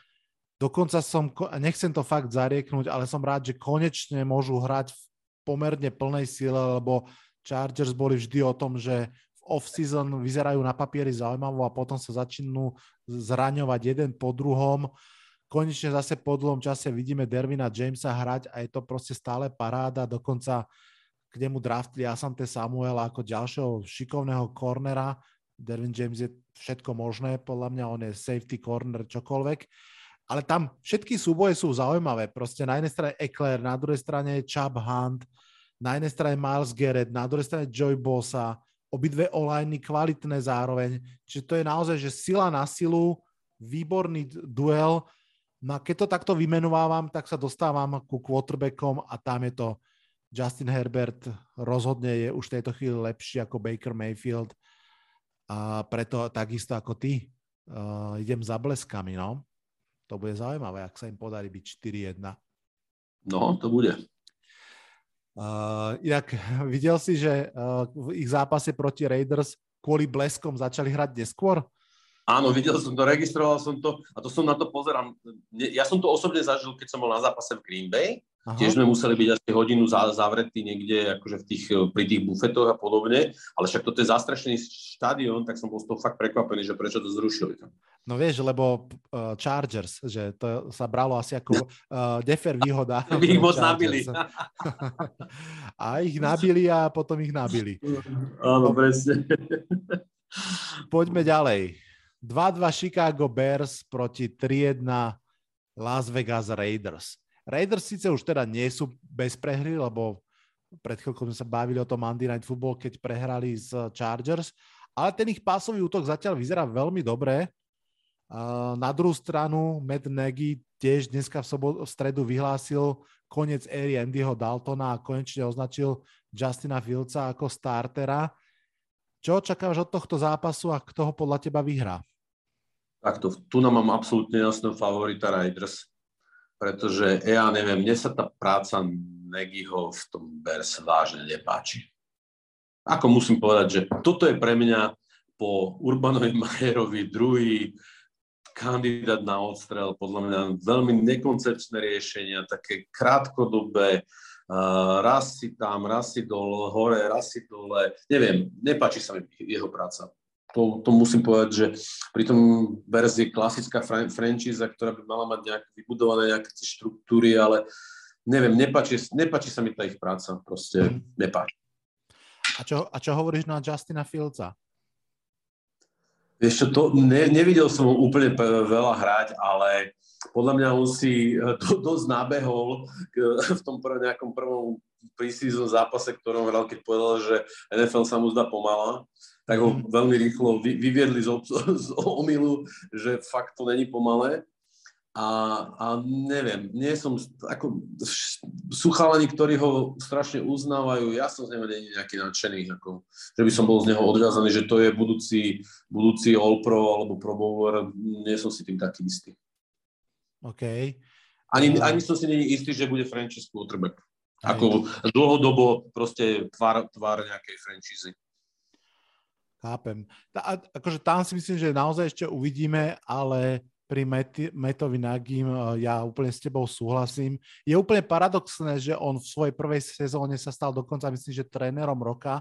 Dokonca som, nechcem to fakt zarieknúť, ale som rád, že konečne môžu hrať v pomerne plnej sile, lebo Chargers boli vždy o tom, že v off-season vyzerajú na papieri zaujímavo a potom sa začnú zraňovať jeden po druhom. Konečne zase po dlhom čase vidíme Dervina Jamesa hrať a je to proste stále paráda. Dokonca k nemu draftli Asante Samuela ako ďalšieho šikovného kornera. Dervin James je všetko možné, podľa mňa on je safety corner, čokoľvek ale tam všetky súboje sú zaujímavé. Proste na jednej strane Eclair, na druhej strane Chubb Hunt, na jednej strane Miles Garrett, na druhej strane Joy Bossa, obidve online kvalitné zároveň. Čiže to je naozaj, že sila na silu, výborný duel. No a keď to takto vymenovávam, tak sa dostávam ku quarterbackom a tam je to Justin Herbert rozhodne je už v tejto chvíli lepší ako Baker Mayfield a preto takisto ako ty uh, idem za bleskami, no. To bude zaujímavé, ak sa im podarí byť 4-1. No, to bude. Uh, inak videl si, že uh, v ich zápase proti Raiders kvôli bleskom začali hrať neskôr? Áno, videl som to, registroval som to a to som na to pozerám. Ja som to osobne zažil, keď som bol na zápase v Green Bay Aha. Tiež sme museli byť asi hodinu zavretí niekde akože v tých, pri tých bufetoch a podobne, ale však toto je zastrešený štadión, tak som bol z toho fakt prekvapený, že prečo to zrušili. No vieš, lebo uh, Chargers, že to sa bralo asi ako uh, defer výhoda. ich moc nabili. a ich nabili a potom ich nabili. Áno, presne. Poďme ďalej. 2-2 Chicago Bears proti 3-1 Las Vegas Raiders. Raiders síce už teda nie sú bez prehry, lebo pred chvíľkou sme sa bavili o tom Monday Night Football, keď prehrali z Chargers, ale ten ich pásový útok zatiaľ vyzerá veľmi dobre. Na druhú stranu Matt Nagy tiež dneska v, sobo- v stredu vyhlásil koniec éry Andyho Daltona a konečne označil Justina Fieldsa ako startera. Čo očakávaš od tohto zápasu a kto ho podľa teba vyhrá? Takto, tu nám mám absolútne jasného favorita Raiders pretože ja neviem, mne sa tá práca Nagyho v tom Bers vážne nepáči. Ako musím povedať, že toto je pre mňa po Urbanovi Majerovi druhý kandidát na odstrel, podľa mňa veľmi nekoncepčné riešenia, také krátkodobé, Uh, raz si tam, raz si dole, hore, raz si dole. Neviem, nepáči sa mi jeho práca. To, to musím povedať, že pri tom verzii klasická fran- franchise, ktorá by mala mať nejaké vybudované nejaké štruktúry, ale neviem, nepáči, nepáči sa mi tá ich práca, proste mm. nepáči. A čo, a čo hovoríš na Justina Fieldsa? Vieš čo, to, ne, nevidel som úplne veľa hrať, ale podľa mňa on si eh, to, dosť nabehol v tom prv, nejakom prvom preseason zápase, ktorom hral, keď povedal, že NFL sa mu zdá pomala, tak ho mhm. veľmi rýchlo vy, vyviedli z, z omilu, že fakt to není pomalé. A, a neviem, nie som, ako, sú chalani, ktorí ho strašne uznávajú, ja som z neho není nejaký nadšený, ako, že by som bol z neho odviazaný, že to je budúci, budúci All-Pro alebo Pro Bowler, nie som si tým taký istý. OK. Ani, ani som si není istý, že bude franchise quarterback. Ako dlhodobo proste tvár, tvár nejakej franchise. Chápem. Tá, akože tam si myslím, že naozaj ešte uvidíme, ale pri Meti, Metovi Nagim e, ja úplne s tebou súhlasím. Je úplne paradoxné, že on v svojej prvej sezóne sa stal dokonca, myslím, že trénerom roka,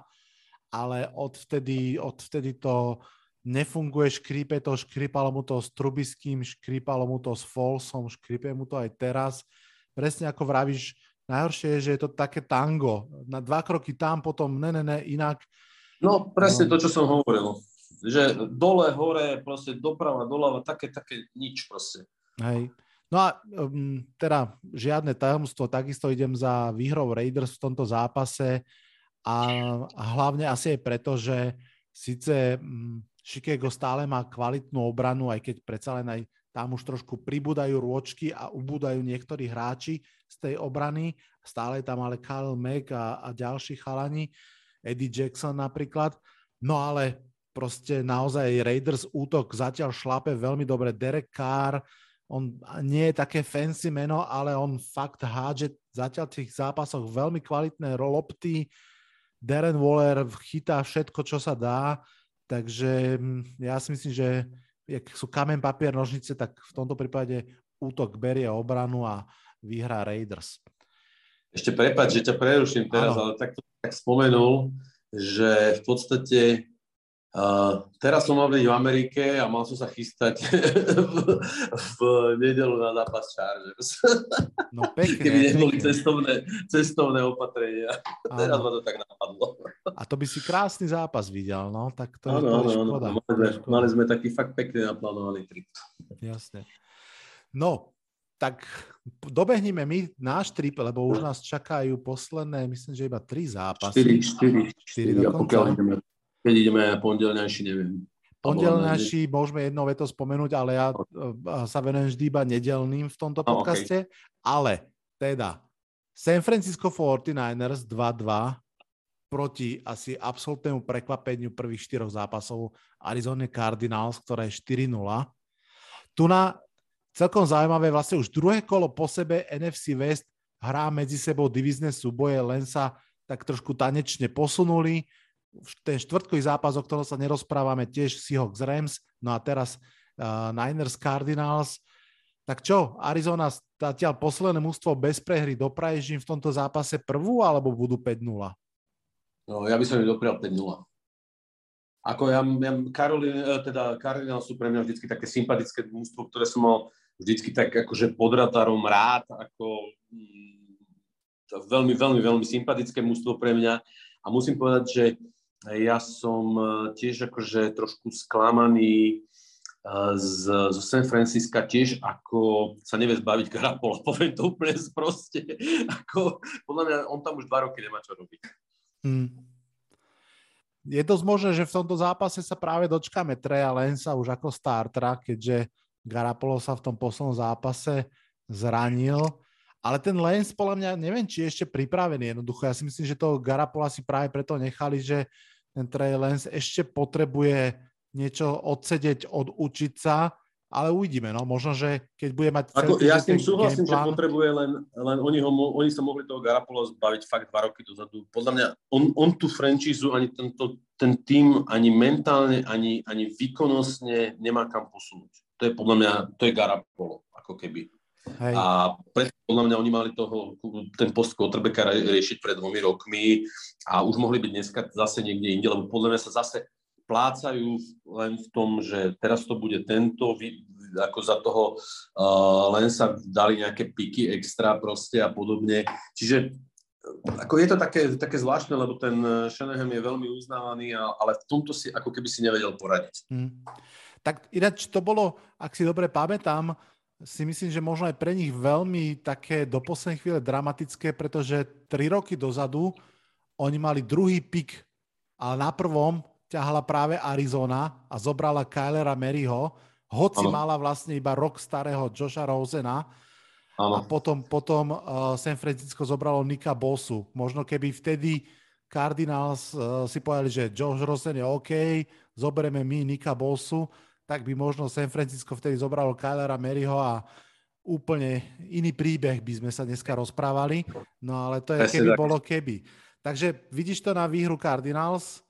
ale odvtedy, odvtedy to nefunguje, škrípe to, škrípalo mu to s Trubiským, škrípalo mu to s Folsom, škrípe mu to aj teraz. Presne ako vravíš, najhoršie je, že je to také tango. Na dva kroky tam, potom ne, ne, ne, inak. No presne to, čo som hovoril. Že dole, hore, proste doprava, doľava, také, také nič proste. Hej. No a um, teda žiadne tajomstvo, takisto idem za výhrou Raiders v tomto zápase a, a hlavne asi aj preto, že síce um, Chicago stále má kvalitnú obranu, aj keď predsa len aj tam už trošku pribúdajú rôčky a ubúdajú niektorí hráči z tej obrany. Stále tam ale Kyle Mack a, a ďalší chalani, Eddie Jackson napríklad. No ale proste naozaj Raiders útok zatiaľ šlape veľmi dobre. Derek Carr, on nie je také fancy meno, ale on fakt hádže zatiaľ v tých zápasoch veľmi kvalitné lopty. Darren Waller chytá všetko, čo sa dá Takže mm, ja si myslím, že jak sú kamen, papier, nožnice, tak v tomto prípade útok berie obranu a vyhrá Raiders. Ešte prepáč, že ťa preruším teraz, ano. ale tak tak spomenul, že v podstate Uh, teraz som mal byť v Amerike a mal som sa chystať v, v nedelu na zápas Chargers. No pekne. Keby neboli cestovné, cestovné opatrenia. Áno. Teraz ma to tak napadlo. A to by si krásny zápas videl, no? Tak to áno, áno, áno. Mali, sme, mali sme taký fakt pekne naplánovaný trip. Jasne. No, tak dobehneme my náš trip, lebo už nás čakajú posledné, myslím, že iba tri zápasy. Štyri, štyri. Štyri, štyri dokonca. A pokiaľ ideme keď ideme pondelňajší, neviem. Pondelňajší môžeme jednou veto spomenúť, ale ja okay. sa venujem vždy iba nedelným v tomto podcaste. okay. Ale teda San Francisco 49ers 2-2 proti asi absolútnemu prekvapeniu prvých štyroch zápasov Arizona Cardinals, ktoré je 4-0. Tu na celkom zaujímavé, vlastne už druhé kolo po sebe NFC West hrá medzi sebou divizné súboje, len sa tak trošku tanečne posunuli ten štvrtkový zápas, o ktorom sa nerozprávame, tiež Seahawks Rams, no a teraz uh, Niners Cardinals. Tak čo, Arizona zatiaľ posledné mústvo bez prehry dopraje v tomto zápase prvú, alebo budú 5-0? No, ja by som im doprial 5-0. Ako ja, ja Karolin, e, teda Cardinals sú pre mňa vždy také sympatické mústvo, ktoré som mal vždycky tak akože pod radarom rád, ako mm, veľmi, veľmi, veľmi sympatické mústvo pre mňa. A musím povedať, že ja som e, tiež akože trošku sklamaný e, z, zo San Francisca tiež, ako sa nevie zbaviť Garapolo, poviem to úplne sproste. Ako, podľa mňa on tam už dva roky nemá čo robiť. Hmm. Je dosť možné, že v tomto zápase sa práve dočkáme Treja Lensa už ako startera, keďže Garapolo sa v tom poslednom zápase zranil. Ale ten Lens, podľa mňa, neviem, či je ešte pripravený jednoducho. Ja si myslím, že toho Garapola si práve preto nechali, že ten Trey Lance ešte potrebuje niečo odsedeť, odučiť sa, ale uvidíme, no možno, že keď bude mať... Ako, ja s tým súhlasím, že potrebuje len, len oni, ho, oni sa mohli toho Garapolo zbaviť fakt dva roky dozadu. Podľa mňa on, on tú franchízu, ani tento, ten tým, ani mentálne, ani, ani výkonnostne nemá kam posunúť. To je podľa mňa, to je Garapolo, ako keby. Hej. A preto podľa mňa oni mali toho, ten post quarterbacka riešiť pred dvomi rokmi a už mohli byť dneska zase niekde inde, lebo podľa mňa sa zase plácajú len v tom, že teraz to bude tento, ako za toho uh, len sa dali nejaké piky extra proste a podobne. Čiže ako je to také, také zvláštne, lebo ten Shanahan je veľmi uznávaný, ale v tomto si ako keby si nevedel poradiť. Hmm. Tak ináč to bolo, ak si dobre pamätám, si myslím, že možno aj pre nich veľmi také do poslednej chvíle dramatické, pretože tri roky dozadu oni mali druhý pik, ale na prvom ťahala práve Arizona a zobrala Kylera Maryho, hoci ano. mala vlastne iba rok starého Josha Rosena ano. a potom, potom uh, San Francisco zobralo Nika Bosu. Možno keby vtedy Cardinals uh, si povedali, že Josh Rosen je OK, zoberieme my Nika Bosu, tak by možno San Francisco vtedy zobralo Kylera Maryho a úplne iný príbeh by sme sa dneska rozprávali. No ale to je keby bolo keby. Takže vidíš to na výhru Cardinals.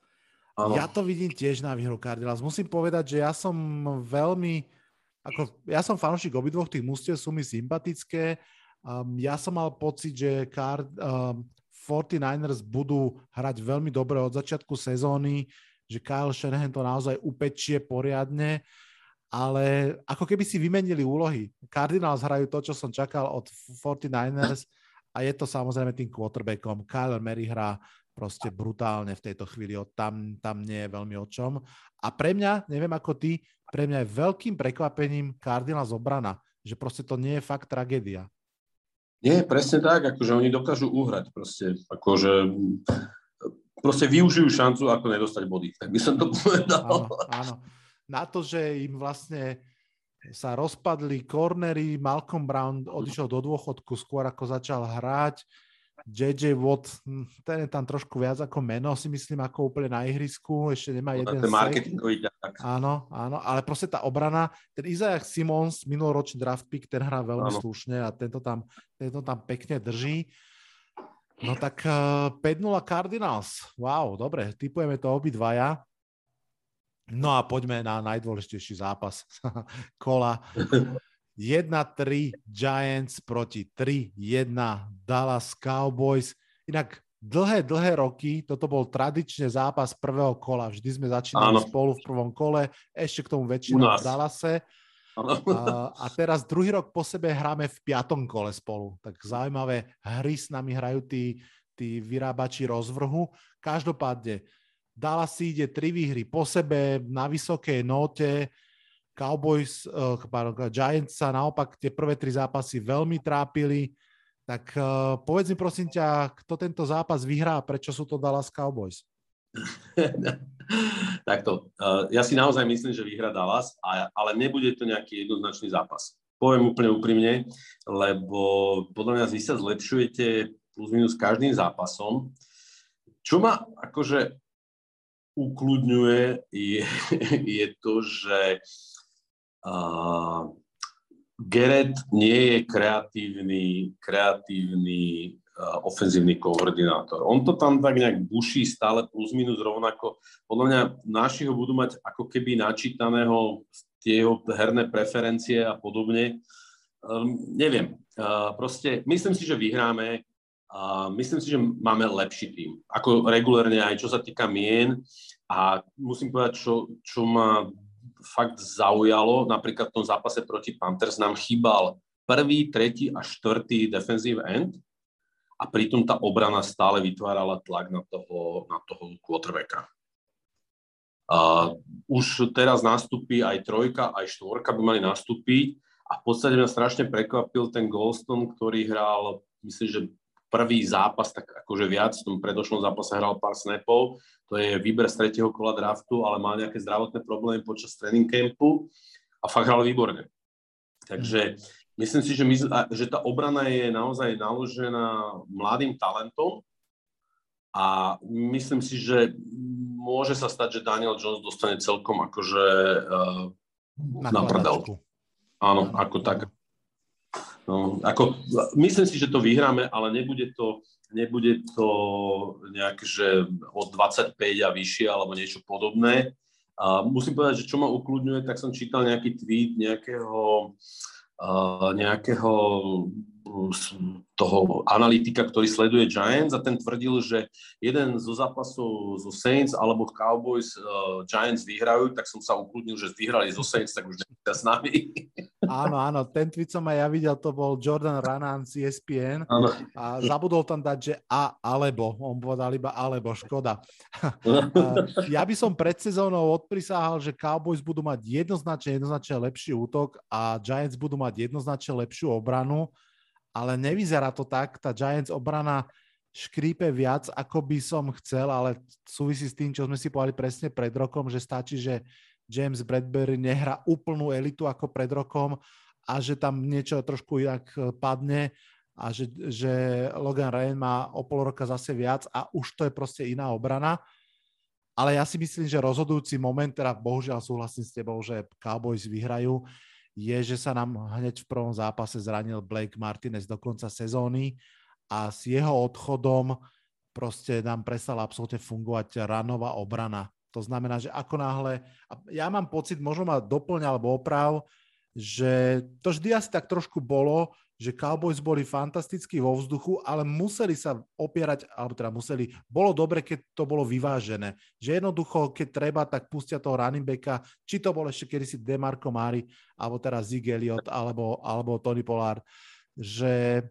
Ano. Ja to vidím tiež na výhru Cardinals. Musím povedať, že ja som veľmi, ako, ja som fanúšik obidvoch tých mústiev, sú mi sympatické. Um, ja som mal pocit, že Card, um, 49ers budú hrať veľmi dobre od začiatku sezóny že Kyle Shanahan to naozaj upečie poriadne, ale ako keby si vymenili úlohy. Cardinals hrajú to, čo som čakal od 49ers a je to samozrejme tým quarterbackom. Kyler Mary hrá proste brutálne v tejto chvíli, tam, tam nie je veľmi o čom. A pre mňa, neviem ako ty, pre mňa je veľkým prekvapením Cardinals obrana, že proste to nie je fakt tragédia. Nie, presne tak, akože oni dokážu uhrať proste, akože proste využijú šancu, ako nedostať body. Tak by som to povedal. Áno, áno. Na to, že im vlastne sa rozpadli kornery, Malcolm Brown odišiel do dôchodku skôr ako začal hrať, JJ Watt, hm, ten je tam trošku viac ako meno, si myslím, ako úplne na ihrisku, ešte nemá no, jeden marketingový. Áno, áno, ale proste tá obrana, ten Isaiah Simons, minuloročný draft pick, ten hrá veľmi áno. slušne a tento tam, tento tam pekne drží. No tak uh, eh, 5-0 Cardinals. Wow, dobre, typujeme to obidvaja. No a poďme na najdôležitejší zápas kola. 1-3 Giants proti 3-1 Dallas Cowboys. Inak dlhé, dlhé roky, toto bol tradične zápas prvého kola. Vždy sme začínali Áno. spolu v prvom kole, ešte k tomu väčšinou v Dallase. A, a teraz druhý rok po sebe hráme v piatom kole spolu. Tak zaujímavé hry s nami hrajú tí, tí vyrábači rozvrhu. Každopádne Dallas si ide tri výhry po sebe na vysokej note. Cowboys, uh, Giants sa naopak tie prvé tri zápasy veľmi trápili. Tak uh, povedz mi prosím ťa, kto tento zápas vyhrá prečo sú to Dallas Cowboys? Takto. Ja si naozaj myslím, že vyhra Dallas, ale nebude to nejaký jednoznačný zápas. Poviem úplne úprimne, lebo podľa mňa vy sa zlepšujete plus minus každým zápasom. Čo ma akože ukludňuje je, je to, že uh, Gerett nie je kreatívny, kreatívny ofenzívny koordinátor. On to tam tak nejak buší stále plus minus rovnako. Podľa mňa naši ho budú mať ako keby načítaného tie jeho herné preferencie a podobne. Um, neviem. Uh, proste myslím si, že vyhráme a myslím si, že máme lepší tým. Ako regulérne aj čo sa týka mien a musím povedať, čo, čo ma fakt zaujalo, napríklad v tom zápase proti Panthers nám chýbal prvý, tretí a štvrtý defensive end, a pritom tá obrana stále vytvárala tlak na toho, na toho quarterbacka. Uh, už teraz nastúpi aj trojka, aj štvorka by mali nastúpiť a v podstate mňa strašne prekvapil ten Goldstone, ktorý hral, myslím, že prvý zápas, tak akože viac, v tom predošlom zápase hral pár snapov, to je výber z tretieho kola draftu, ale mal nejaké zdravotné problémy počas training campu a fakt hral výborne. Takže Myslím si, že, my, že tá obrana je naozaj naložená mladým talentom a myslím si, že môže sa stať, že Daniel Jones dostane celkom akože uh, na, na prdel. Áno, ako tak. No, ako, myslím si, že to vyhráme, ale nebude to, nebude to nejak, že od 25 a vyššie alebo niečo podobné. A musím povedať, že čo ma ukludňuje, tak som čítal nejaký tweet nejakého nejakého toho analytika, ktorý sleduje Giants a ten tvrdil, že jeden zo zápasov zo Saints alebo Cowboys uh, Giants vyhrajú, tak som sa ukludnil, že vyhrali zo Saints, tak už nemusia s nami. Áno, áno, ten tweet som aj ja videl, to bol Jordan Ranan z ESPN áno. a zabudol tam dať, že a alebo, on povedal iba alebo, škoda. ja by som pred sezónou odprisáhal, že Cowboys budú mať jednoznačne, jednoznačne lepší útok a Giants budú mať jednoznačne lepšiu obranu ale nevyzerá to tak. Tá Giants obrana škrípe viac, ako by som chcel, ale súvisí s tým, čo sme si povedali presne pred rokom, že stačí, že James Bradbury nehra úplnú elitu ako pred rokom a že tam niečo trošku inak e, padne a že, že Logan Ryan má o pol roka zase viac a už to je proste iná obrana. Ale ja si myslím, že rozhodujúci moment, teda bohužiaľ súhlasím s tebou, že Cowboys vyhrajú, je, že sa nám hneď v prvom zápase zranil Blake Martinez do konca sezóny a s jeho odchodom proste nám prestala absolútne fungovať ranová obrana. To znamená, že ako náhle, a ja mám pocit, možno ma doplňa alebo oprav, že to vždy asi tak trošku bolo, že Cowboys boli fantastickí vo vzduchu, ale museli sa opierať, alebo teda museli, bolo dobre, keď to bolo vyvážené. Že jednoducho, keď treba, tak pustia toho running backa, či to bol ešte kedysi Demarco Mari, alebo teraz Zig Elliot, alebo, alebo Tony Pollard, že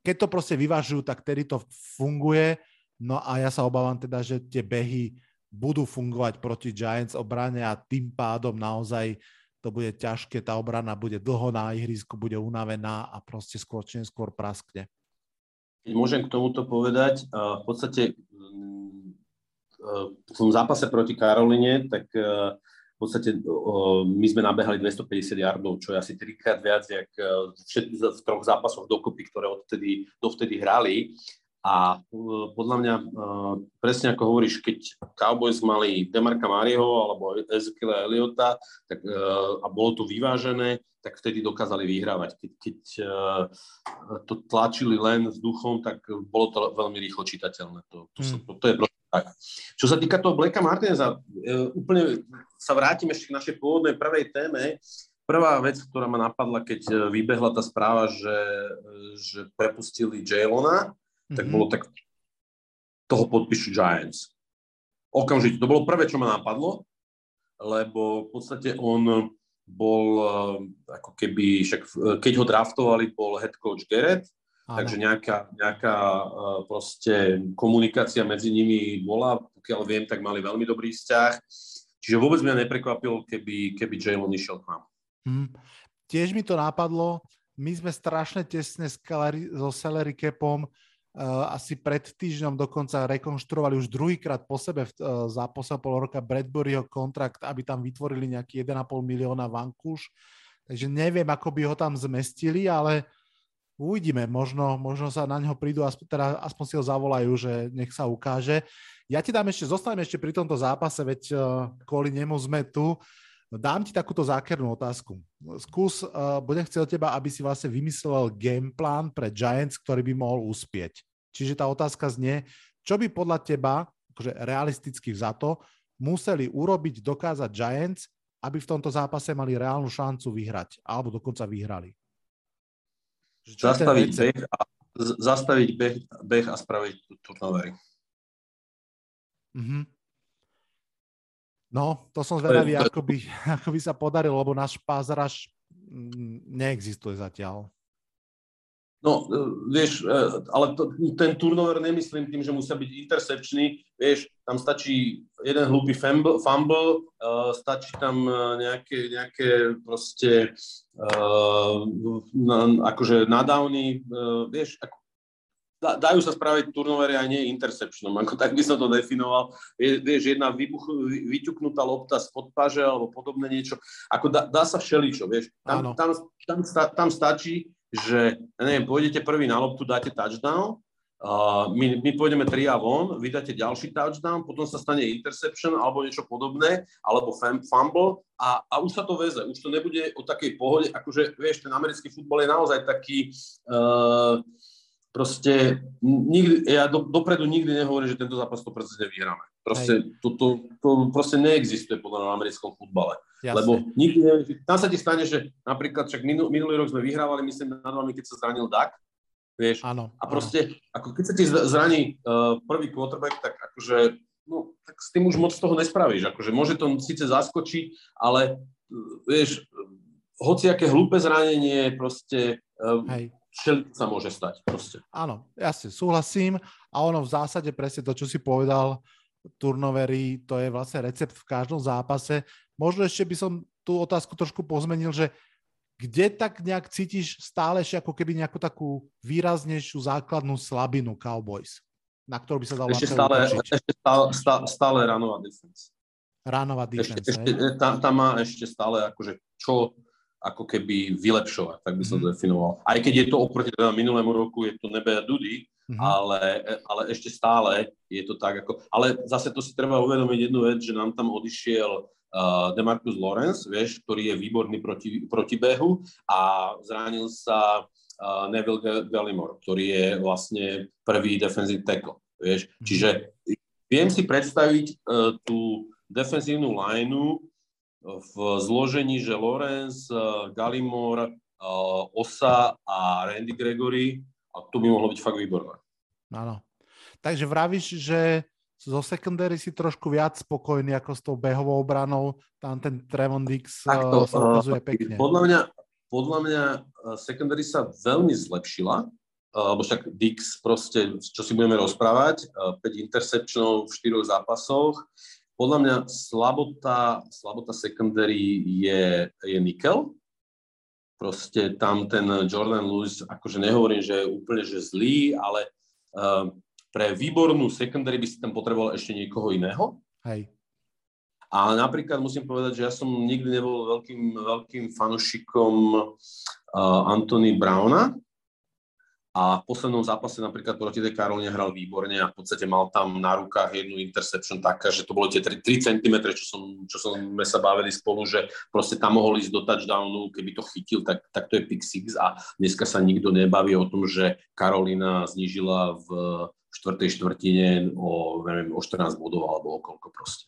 keď to proste vyvážujú, tak tedy to funguje. No a ja sa obávam teda, že tie behy budú fungovať proti Giants obrane a tým pádom naozaj to bude ťažké, tá obrana bude dlho na ihrisku, bude unavená a proste skôr či neskôr praskne. Môžem k tomuto povedať, v podstate mm, v tom zápase proti Karoline, tak v podstate my sme nabehali 250 yardov, čo je asi trikrát viac, jak všetky v troch zápasoch dokopy, ktoré odtedy, dovtedy hrali. A e, podľa mňa, e, presne ako hovoríš, keď Cowboys mali Demarka Mariho alebo Ezekiela Eliota tak, e, a bolo to vyvážené, tak vtedy dokázali vyhrávať. Keď, keď to tlačili len vzduchom, tak bolo to veľmi rýchlo čitateľné. To, to, mm. to, to je proste tak. Čo sa týka toho Blacka Martineza, úplne sa vrátim ešte k našej pôvodnej prvej téme. Prvá vec, ktorá ma napadla, keď vybehla tá správa, že, že prepustili Jalona, tak mm-hmm. bolo tak, toho podpíšu Giants. Okamžite, to bolo prvé, čo ma napadlo, lebo v podstate on bol eh, ako keby, však eh, keď ho draftovali, bol head coach Garrett, Áno. takže nejaká, nejaká eh, proste komunikácia medzi nimi bola, pokiaľ viem, tak mali veľmi dobrý vzťah. Čiže vôbec mňa neprekvapilo, keby, keby Jalen išiel k nám. Hmm. Tiež mi to napadlo, my sme strašne tesne so salary capom, asi pred týždňom dokonca rekonštruovali už druhýkrát po sebe uh, za posledného pol roka Bradburyho kontrakt, aby tam vytvorili nejaký 1,5 milióna vankúš. Takže neviem, ako by ho tam zmestili, ale uvidíme. Možno, možno sa na neho prídu, aspoň, teda, aspoň si ho zavolajú, že nech sa ukáže. Ja ti dám ešte, zostaneme ešte pri tomto zápase, veď uh, kvôli nemu sme tu. Dám ti takúto zákernú otázku. Skús, uh, budem chcieť od teba, aby si vlastne vymyslel gameplán pre Giants, ktorý by mohol uspieť. Čiže tá otázka znie, čo by podľa teba, akože realisticky za to, museli urobiť, dokázať Giants, aby v tomto zápase mali reálnu šancu vyhrať, alebo dokonca vyhrali. Zastaviť beh, a, zastaviť beh, beh a spraviť turnovery. Mm-hmm. No, to som zvedavý, ako by, ako by sa podarilo, lebo náš pázraž mm, neexistuje zatiaľ. No, e, vieš, e, ale to, ten turnover nemyslím tým, že musia byť intercepčný. Vieš, tam stačí jeden hlúpy fumble, fumble uh, stačí tam nejaké, nejaké proste uh, na, akože nadávny, uh, vieš, ako dajú sa spraviť turnovery aj nie interceptionom, ako tak by som to definoval. Vieš, jedna vybuch, vyťuknutá lopta z podpaže alebo podobné niečo. Ako dá, dá sa všeličo, vieš. Tam, tam, tam, tam stačí, že, neviem, pôjdete prvý na loptu, dáte touchdown, Uh, my, my pôjdeme 3 a von, vydáte ďalší touchdown, potom sa stane interception alebo niečo podobné, alebo fumble a, a už sa to veze. Už to nebude o takej pohode, akože vieš, ten americký futbol je naozaj taký, uh, proste nikdy, ja do, dopredu nikdy nehovorím, že tento zápas 100% vyhráme. Proste, to, to, to proste neexistuje podľa na americkom futbale. Jasne. Lebo nikdy neviem, tam sa ti stane, že napríklad však minul, minulý rok sme vyhrávali, myslím, nad vami, keď sa zranil Dak, vieš, áno, a proste, áno. ako keď sa ti zraní uh, prvý quarterback, tak akože, no, tak s tým už moc toho nespravíš, akože môže to síce zaskočiť, ale uh, vieš, hociaké hlúpe zranenie, proste, uh, Hej všetko sa môže stať proste. Áno, jasne, súhlasím a ono v zásade presne to, čo si povedal, turnovery, to je vlastne recept v každom zápase. Možno ešte by som tú otázku trošku pozmenil, že kde tak nejak cítiš stále ešte ako keby nejakú takú výraznejšiu základnú slabinu Cowboys, na ktorú by sa dalo ešte stále, ešte stále, stále, stále ranová defense. Ranová defense, ešte, ešte, tam, tam má ešte stále akože čo ako keby vylepšovať, tak by som to definoval. Aj keď je to oproti teda minulému roku, je to nebe a dudy, mm. ale, ale ešte stále je to tak ako... Ale zase to si treba uvedomiť jednu vec, že nám tam odišiel uh, Demarcus Lawrence, vieš, ktorý je výborný proti, proti behu a zranil sa uh, Neville Gallimore, ktorý je vlastne prvý defensive tackle, vieš. Mm. Čiže viem si predstaviť uh, tú defenzívnu lineu v zložení, že Lorenz, eh, Galimor, eh, Osa a Randy Gregory a to by mohlo byť fakt výborné. Áno. Takže vravíš, že zo secondary si trošku viac spokojný ako s tou behovou obranou, tam ten Trevon Dix eh, to, sa ukazuje pekne. Podľa mňa, podľa mňa secondary sa veľmi zlepšila, lebo však Dix proste, čo si budeme rozprávať, 5 interceptionov v 4 zápasoch, podľa mňa slabota, slabota secondary je, je Nickel. Proste tam ten Jordan Lewis, akože nehovorím, že je úplne že zlý, ale uh, pre výbornú secondary by si tam potreboval ešte niekoho iného. Hej. Ale napríklad musím povedať, že ja som nikdy nebol veľkým, veľkým fanušikom uh, Anthony Browna, a v poslednom zápase napríklad proti tej Karoline hral výborne a v podstate mal tam na rukách jednu interception taká, že to bolo tie 3, 3 cm, čo, som, čo sme sa bavili spolu, že proste tam mohol ísť do touchdownu, keby to chytil, tak, tak to je pick six a dneska sa nikto nebaví o tom, že Karolina znížila v štvrtej štvrtine o, neviem, o 14 bodov alebo o koľko proste.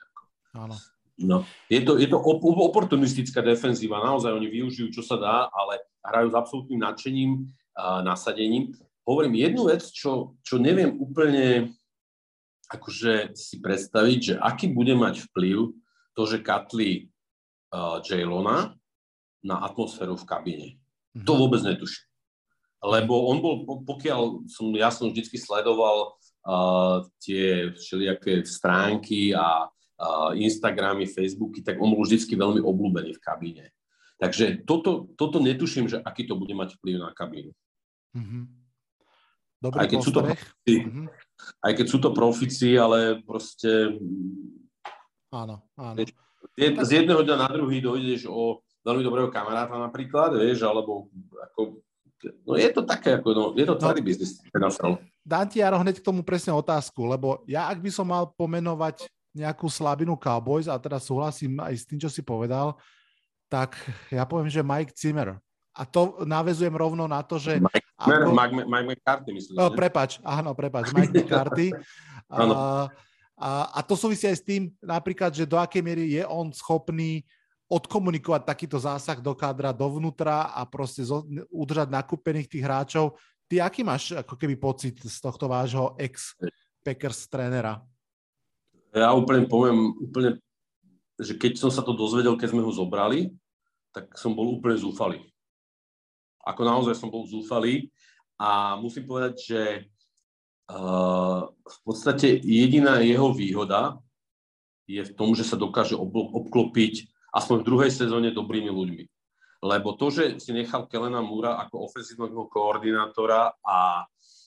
Áno. No, je to, je to oportunistická defenzíva, naozaj oni využijú, čo sa dá, ale hrajú s absolútnym nadšením nasadením. Hovorím jednu vec, čo, čo neviem úplne akože si predstaviť, že aký bude mať vplyv to, že katli uh, Jaylona na atmosféru v kabíne. Mm-hmm. To vôbec netuším. Lebo on bol, pokiaľ som, ja som vždy sledoval uh, tie všelijaké stránky a uh, Instagramy, Facebooky, tak on bol vždy veľmi obľúbený v kabíne. Takže toto, toto netuším, že aký to bude mať vplyv na kabínu. Mm-hmm. Dobrý aj keď, sú to profici, mm-hmm. aj keď sú to profici, ale proste... Áno, áno. Z jedného dňa na druhý dojdeš o veľmi dobrého kamaráta napríklad, vieš, alebo ako, no je to také, ako, no, je to tvrdý no, biznis. Dám ti, Jaro, hneď k tomu presne otázku, lebo ja, ak by som mal pomenovať nejakú slabinu Cowboys, a teda súhlasím aj s tým, čo si povedal, tak ja poviem, že Mike Zimmer. A to navezujem rovno na to, že... Mike, ako... Mike, Mike McCarthy, myslím. No, prepač, áno, prepač, Mike McCarthy. a, a, a to súvisí aj s tým, napríklad, že do akej miery je on schopný odkomunikovať takýto zásah do kádra dovnútra a proste zo, udržať nakúpených tých hráčov. Ty aký máš ako keby pocit z tohto vášho ex-Packers trénera? Ja úplne poviem, úplne, že keď som sa to dozvedel, keď sme ho zobrali, tak som bol úplne zúfalý ako naozaj som bol zúfalý a musím povedať, že uh, v podstate jediná jeho výhoda je v tom, že sa dokáže obklopiť aspoň v druhej sezóne dobrými ľuďmi. Lebo to, že si nechal Kelena Múra ako ofenzívneho koordinátora a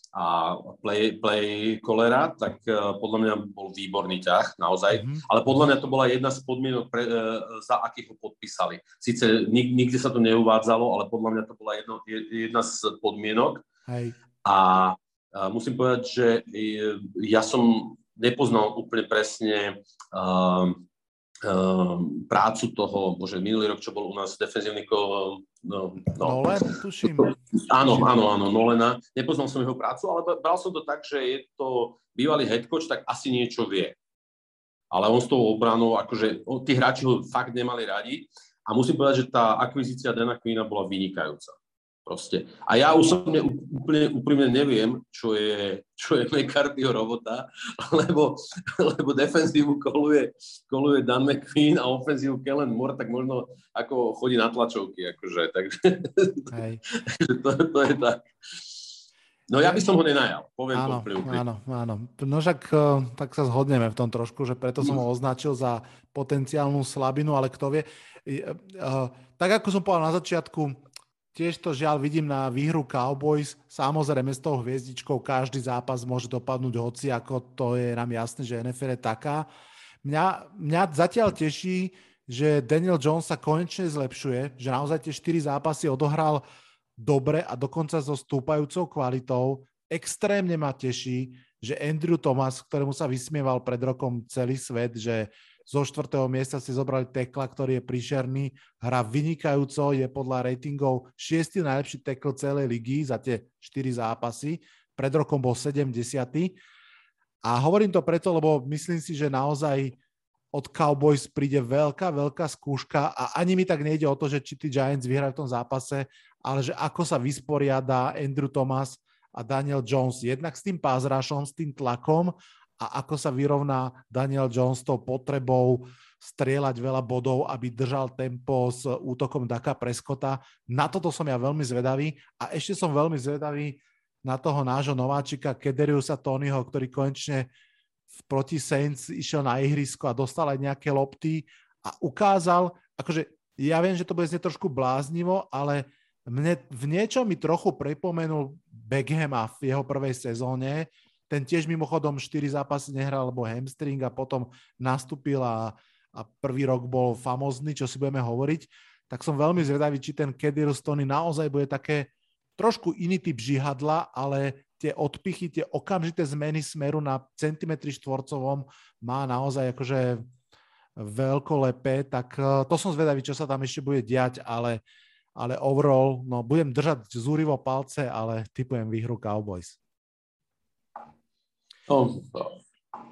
a play, play kolera, tak uh, podľa mňa bol výborný ťah, naozaj. Mm-hmm. Ale podľa mňa to bola jedna z podmienok, pre, uh, za akých ho podpísali. Sice nik, nikde sa to neuvádzalo, ale podľa mňa to bola jedno, jedna z podmienok. Hej. A uh, musím povedať, že ja som nepoznal úplne presne uh, prácu toho, bože, minulý rok, čo bol u nás defenzívny ko, no, no. Nolen, tuším. Áno, áno, áno, Nolena. Nepoznal som jeho prácu, ale bral som to tak, že je to bývalý head coach, tak asi niečo vie. Ale on s tou obranou, akože tí hráči ho fakt nemali radi. A musím povedať, že tá akvizícia Dana Queena bola vynikajúca. Proste. A ja osobne úplne úprimne neviem, čo je, čo je McCarthyho robota, lebo, lebo defenzívu koluje, koluje Dan McQueen a ofenzívu Kellen Moore, tak možno ako chodí na tlačovky, akože, takže Hej. to, to je tak. No ja by som ho nenajal, poviem áno, to Áno, áno. No však eh, tak sa zhodneme v tom trošku, že preto som ho označil za potenciálnu slabinu, ale kto vie. Uh, tak ako som povedal na začiatku, Tiež to žiaľ vidím na výhru Cowboys. Samozrejme s tou hviezdičkou každý zápas môže dopadnúť hoci, ako to je nám jasné, že NFL je taká. Mňa, mňa zatiaľ teší, že Daniel Jones sa konečne zlepšuje, že naozaj tie 4 zápasy odohral dobre a dokonca so stúpajúcou kvalitou. Extrémne ma teší, že Andrew Thomas, ktorému sa vysmieval pred rokom celý svet, že zo štvrtého miesta si zobrali tekla, ktorý je príšerný, hra vynikajúco, je podľa ratingov šiestý najlepší tekl celej ligy za tie 4 zápasy. Pred rokom bol 70. A hovorím to preto, lebo myslím si, že naozaj od Cowboys príde veľká, veľká skúška a ani mi tak nejde o to, že či tí Giants vyhrajú v tom zápase, ale že ako sa vysporiada Andrew Thomas a Daniel Jones jednak s tým pázrašom, s tým tlakom a ako sa vyrovná Daniel Jones tou potrebou strieľať veľa bodov, aby držal tempo s útokom Daka Preskota. Na toto som ja veľmi zvedavý a ešte som veľmi zvedavý na toho nášho nováčika Kederiusa Tonyho, ktorý konečne proti Saints išiel na ihrisko a dostal aj nejaké lopty a ukázal, akože ja viem, že to bude znieť trošku bláznivo, ale mne v niečom mi trochu pripomenul Beckhama v jeho prvej sezóne, ten tiež mimochodom 4 zápasy nehral, lebo hamstring a potom nastúpil a, a prvý rok bol famozný, čo si budeme hovoriť. Tak som veľmi zvedavý, či ten Kedir Stony naozaj bude také trošku iný typ žihadla, ale tie odpichy, tie okamžité zmeny smeru na centimetri štvorcovom má naozaj akože veľkolepé, tak e, to som zvedavý, čo sa tam ešte bude diať, ale, ale overall, no budem držať zúrivo palce, ale typujem výhru Cowboys. No, no,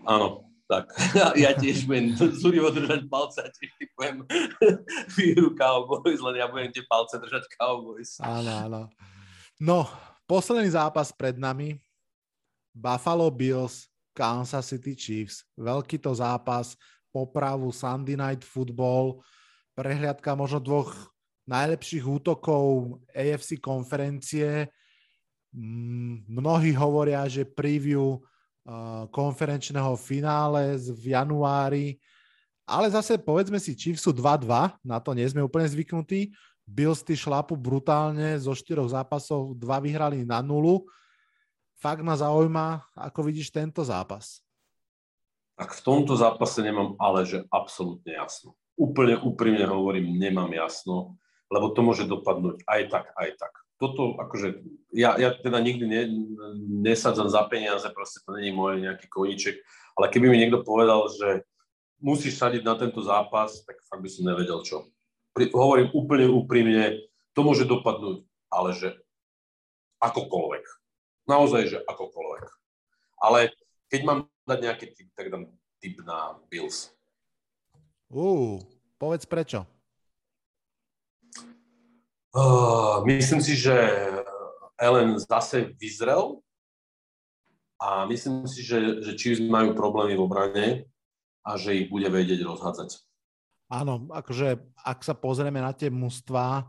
áno, tak. Ja tiež budem zúrivo držať palce a tiež typujem výhru Cowboys, len ja budem tie palce držať Cowboys. Áno, áno. No, posledný zápas pred nami. Buffalo Bills, Kansas City Chiefs. Veľký to zápas, popravu Sunday Night Football, prehliadka možno dvoch najlepších útokov AFC konferencie. Mm, mnohí hovoria, že preview konferenčného finále v januári. Ale zase povedzme si, Chiefs sú 2-2, na to nie sme úplne zvyknutí. Bills ty šlapu brutálne, zo štyroch zápasov dva vyhrali na nulu. Fakt ma zaujíma, ako vidíš tento zápas. Tak v tomto zápase nemám ale že absolútne jasno. Úplne úprimne hovorím, nemám jasno, lebo to môže dopadnúť aj tak, aj tak toto akože, ja, ja teda nikdy ne, nesadzam za peniaze, proste to není môj nejaký koníček, ale keby mi niekto povedal, že musíš sadiť na tento zápas, tak fakt by som nevedel čo. Pri, hovorím úplne úprimne, to môže dopadnúť, ale že akokoľvek. Naozaj, že akokoľvek. Ale keď mám dať nejaký typ, tak dám typ na Bills. Uh, povedz prečo. Uh, myslím si, že Ellen zase vyzrel a myslím si, že, že Chiefs majú problémy v obrane a že ich bude vedieť rozhádzať. Áno, akože ak sa pozrieme na tie mužstva,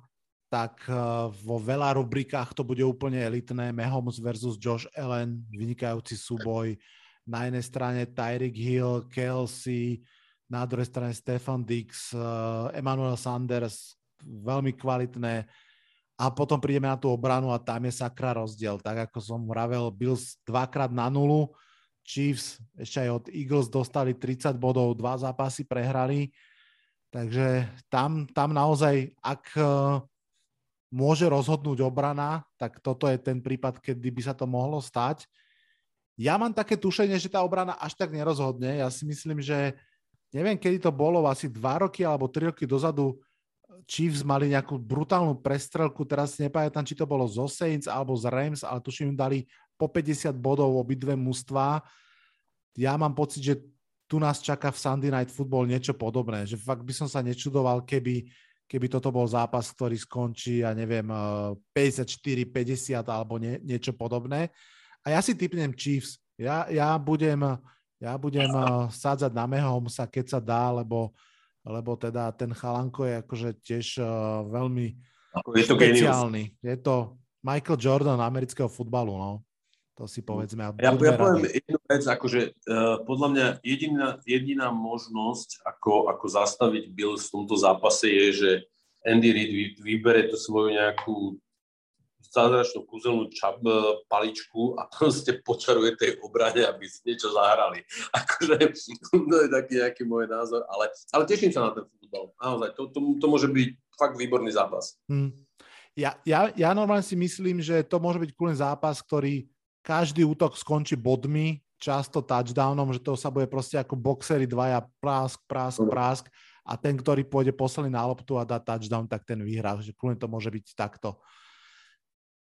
tak uh, vo veľa rubrikách to bude úplne elitné. Mahomes versus Josh Allen, vynikajúci súboj. Na jednej strane Tyreek Hill, Kelsey, na druhej strane Stefan Dix, uh, Emmanuel Sanders, veľmi kvalitné a potom prídeme na tú obranu a tam je sakra rozdiel. Tak ako som vravel, Bills dvakrát na nulu, Chiefs ešte aj od Eagles dostali 30 bodov, dva zápasy prehrali. Takže tam, tam naozaj, ak e, môže rozhodnúť obrana, tak toto je ten prípad, kedy by sa to mohlo stať. Ja mám také tušenie, že tá obrana až tak nerozhodne. Ja si myslím, že neviem, kedy to bolo, asi dva roky alebo tri roky dozadu Chiefs mali nejakú brutálnu prestrelku, teraz si nepamätám, či to bolo zo Saints alebo z Rams, ale tuším, dali po 50 bodov obidve mužstva. Ja mám pocit, že tu nás čaká v Sunday Night Football niečo podobné, že fakt by som sa nečudoval, keby, keby toto bol zápas, ktorý skončí, ja neviem, 54-50 eh, alebo nie, niečo podobné. A ja si typnem Chiefs. Ja, ja budem, ja budem eh, sádzať na Mahomesa, keď sa dá, lebo lebo teda ten chalanko je akože tiež uh, veľmi je to špeciálny. Genius. Je to Michael Jordan amerického futbalu, no. To si povedzme. Ja, ja poviem jednu vec, akože uh, podľa mňa jediná, jediná možnosť, ako, ako zastaviť Bill v tomto zápase je, že Andy Reid vybere tú svoju nejakú zázračnú kúzelnú čap, e, paličku a proste počaruje tej obrane, aby si niečo zahrali. Akože to je taký nejaký môj názor, ale, ale teším sa na ten futbal. Naozaj, to, to, to môže byť fakt výborný zápas. Hmm. Ja, ja, ja normálne si myslím, že to môže byť kúlen zápas, ktorý každý útok skončí bodmi, často touchdownom, že to sa bude proste ako boxery dvaja prásk, prásk, prásk a ten, ktorý pôjde posledný na loptu a dá touchdown, tak ten vyhrá. Že kľudne to môže byť takto.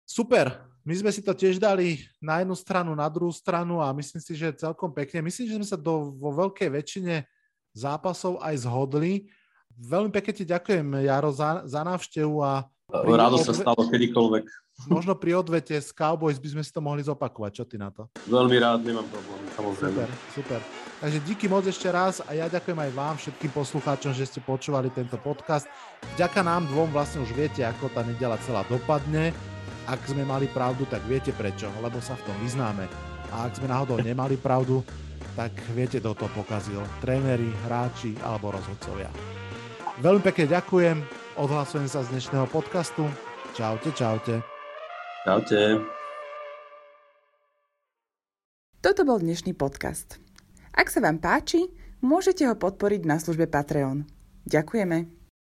Super, my sme si to tiež dali na jednu stranu, na druhú stranu a myslím si, že celkom pekne. Myslím, že sme sa do, vo veľkej väčšine zápasov aj zhodli. Veľmi pekne ti ďakujem, Jaro, za, za návštevu a... Rádo sa stalo kedykoľvek. Možno pri odvete z Cowboys by sme si to mohli zopakovať. Čo ty na to? Veľmi rád, nemám problém, samozrejme. Super, super. Takže díky moc ešte raz a ja ďakujem aj vám, všetkým poslucháčom, že ste počúvali tento podcast. Vďaka nám dvom vlastne už viete, ako tá nedela celá dopadne. Ak sme mali pravdu, tak viete prečo, lebo sa v tom vyznáme. A ak sme náhodou nemali pravdu, tak viete, kto to pokazil. Tréneri, hráči alebo rozhodcovia. Veľmi pekne ďakujem, odhlasujem sa z dnešného podcastu. Čaute, čaute. Čaute. Toto bol dnešný podcast. Ak sa vám páči, môžete ho podporiť na službe Patreon. Ďakujeme.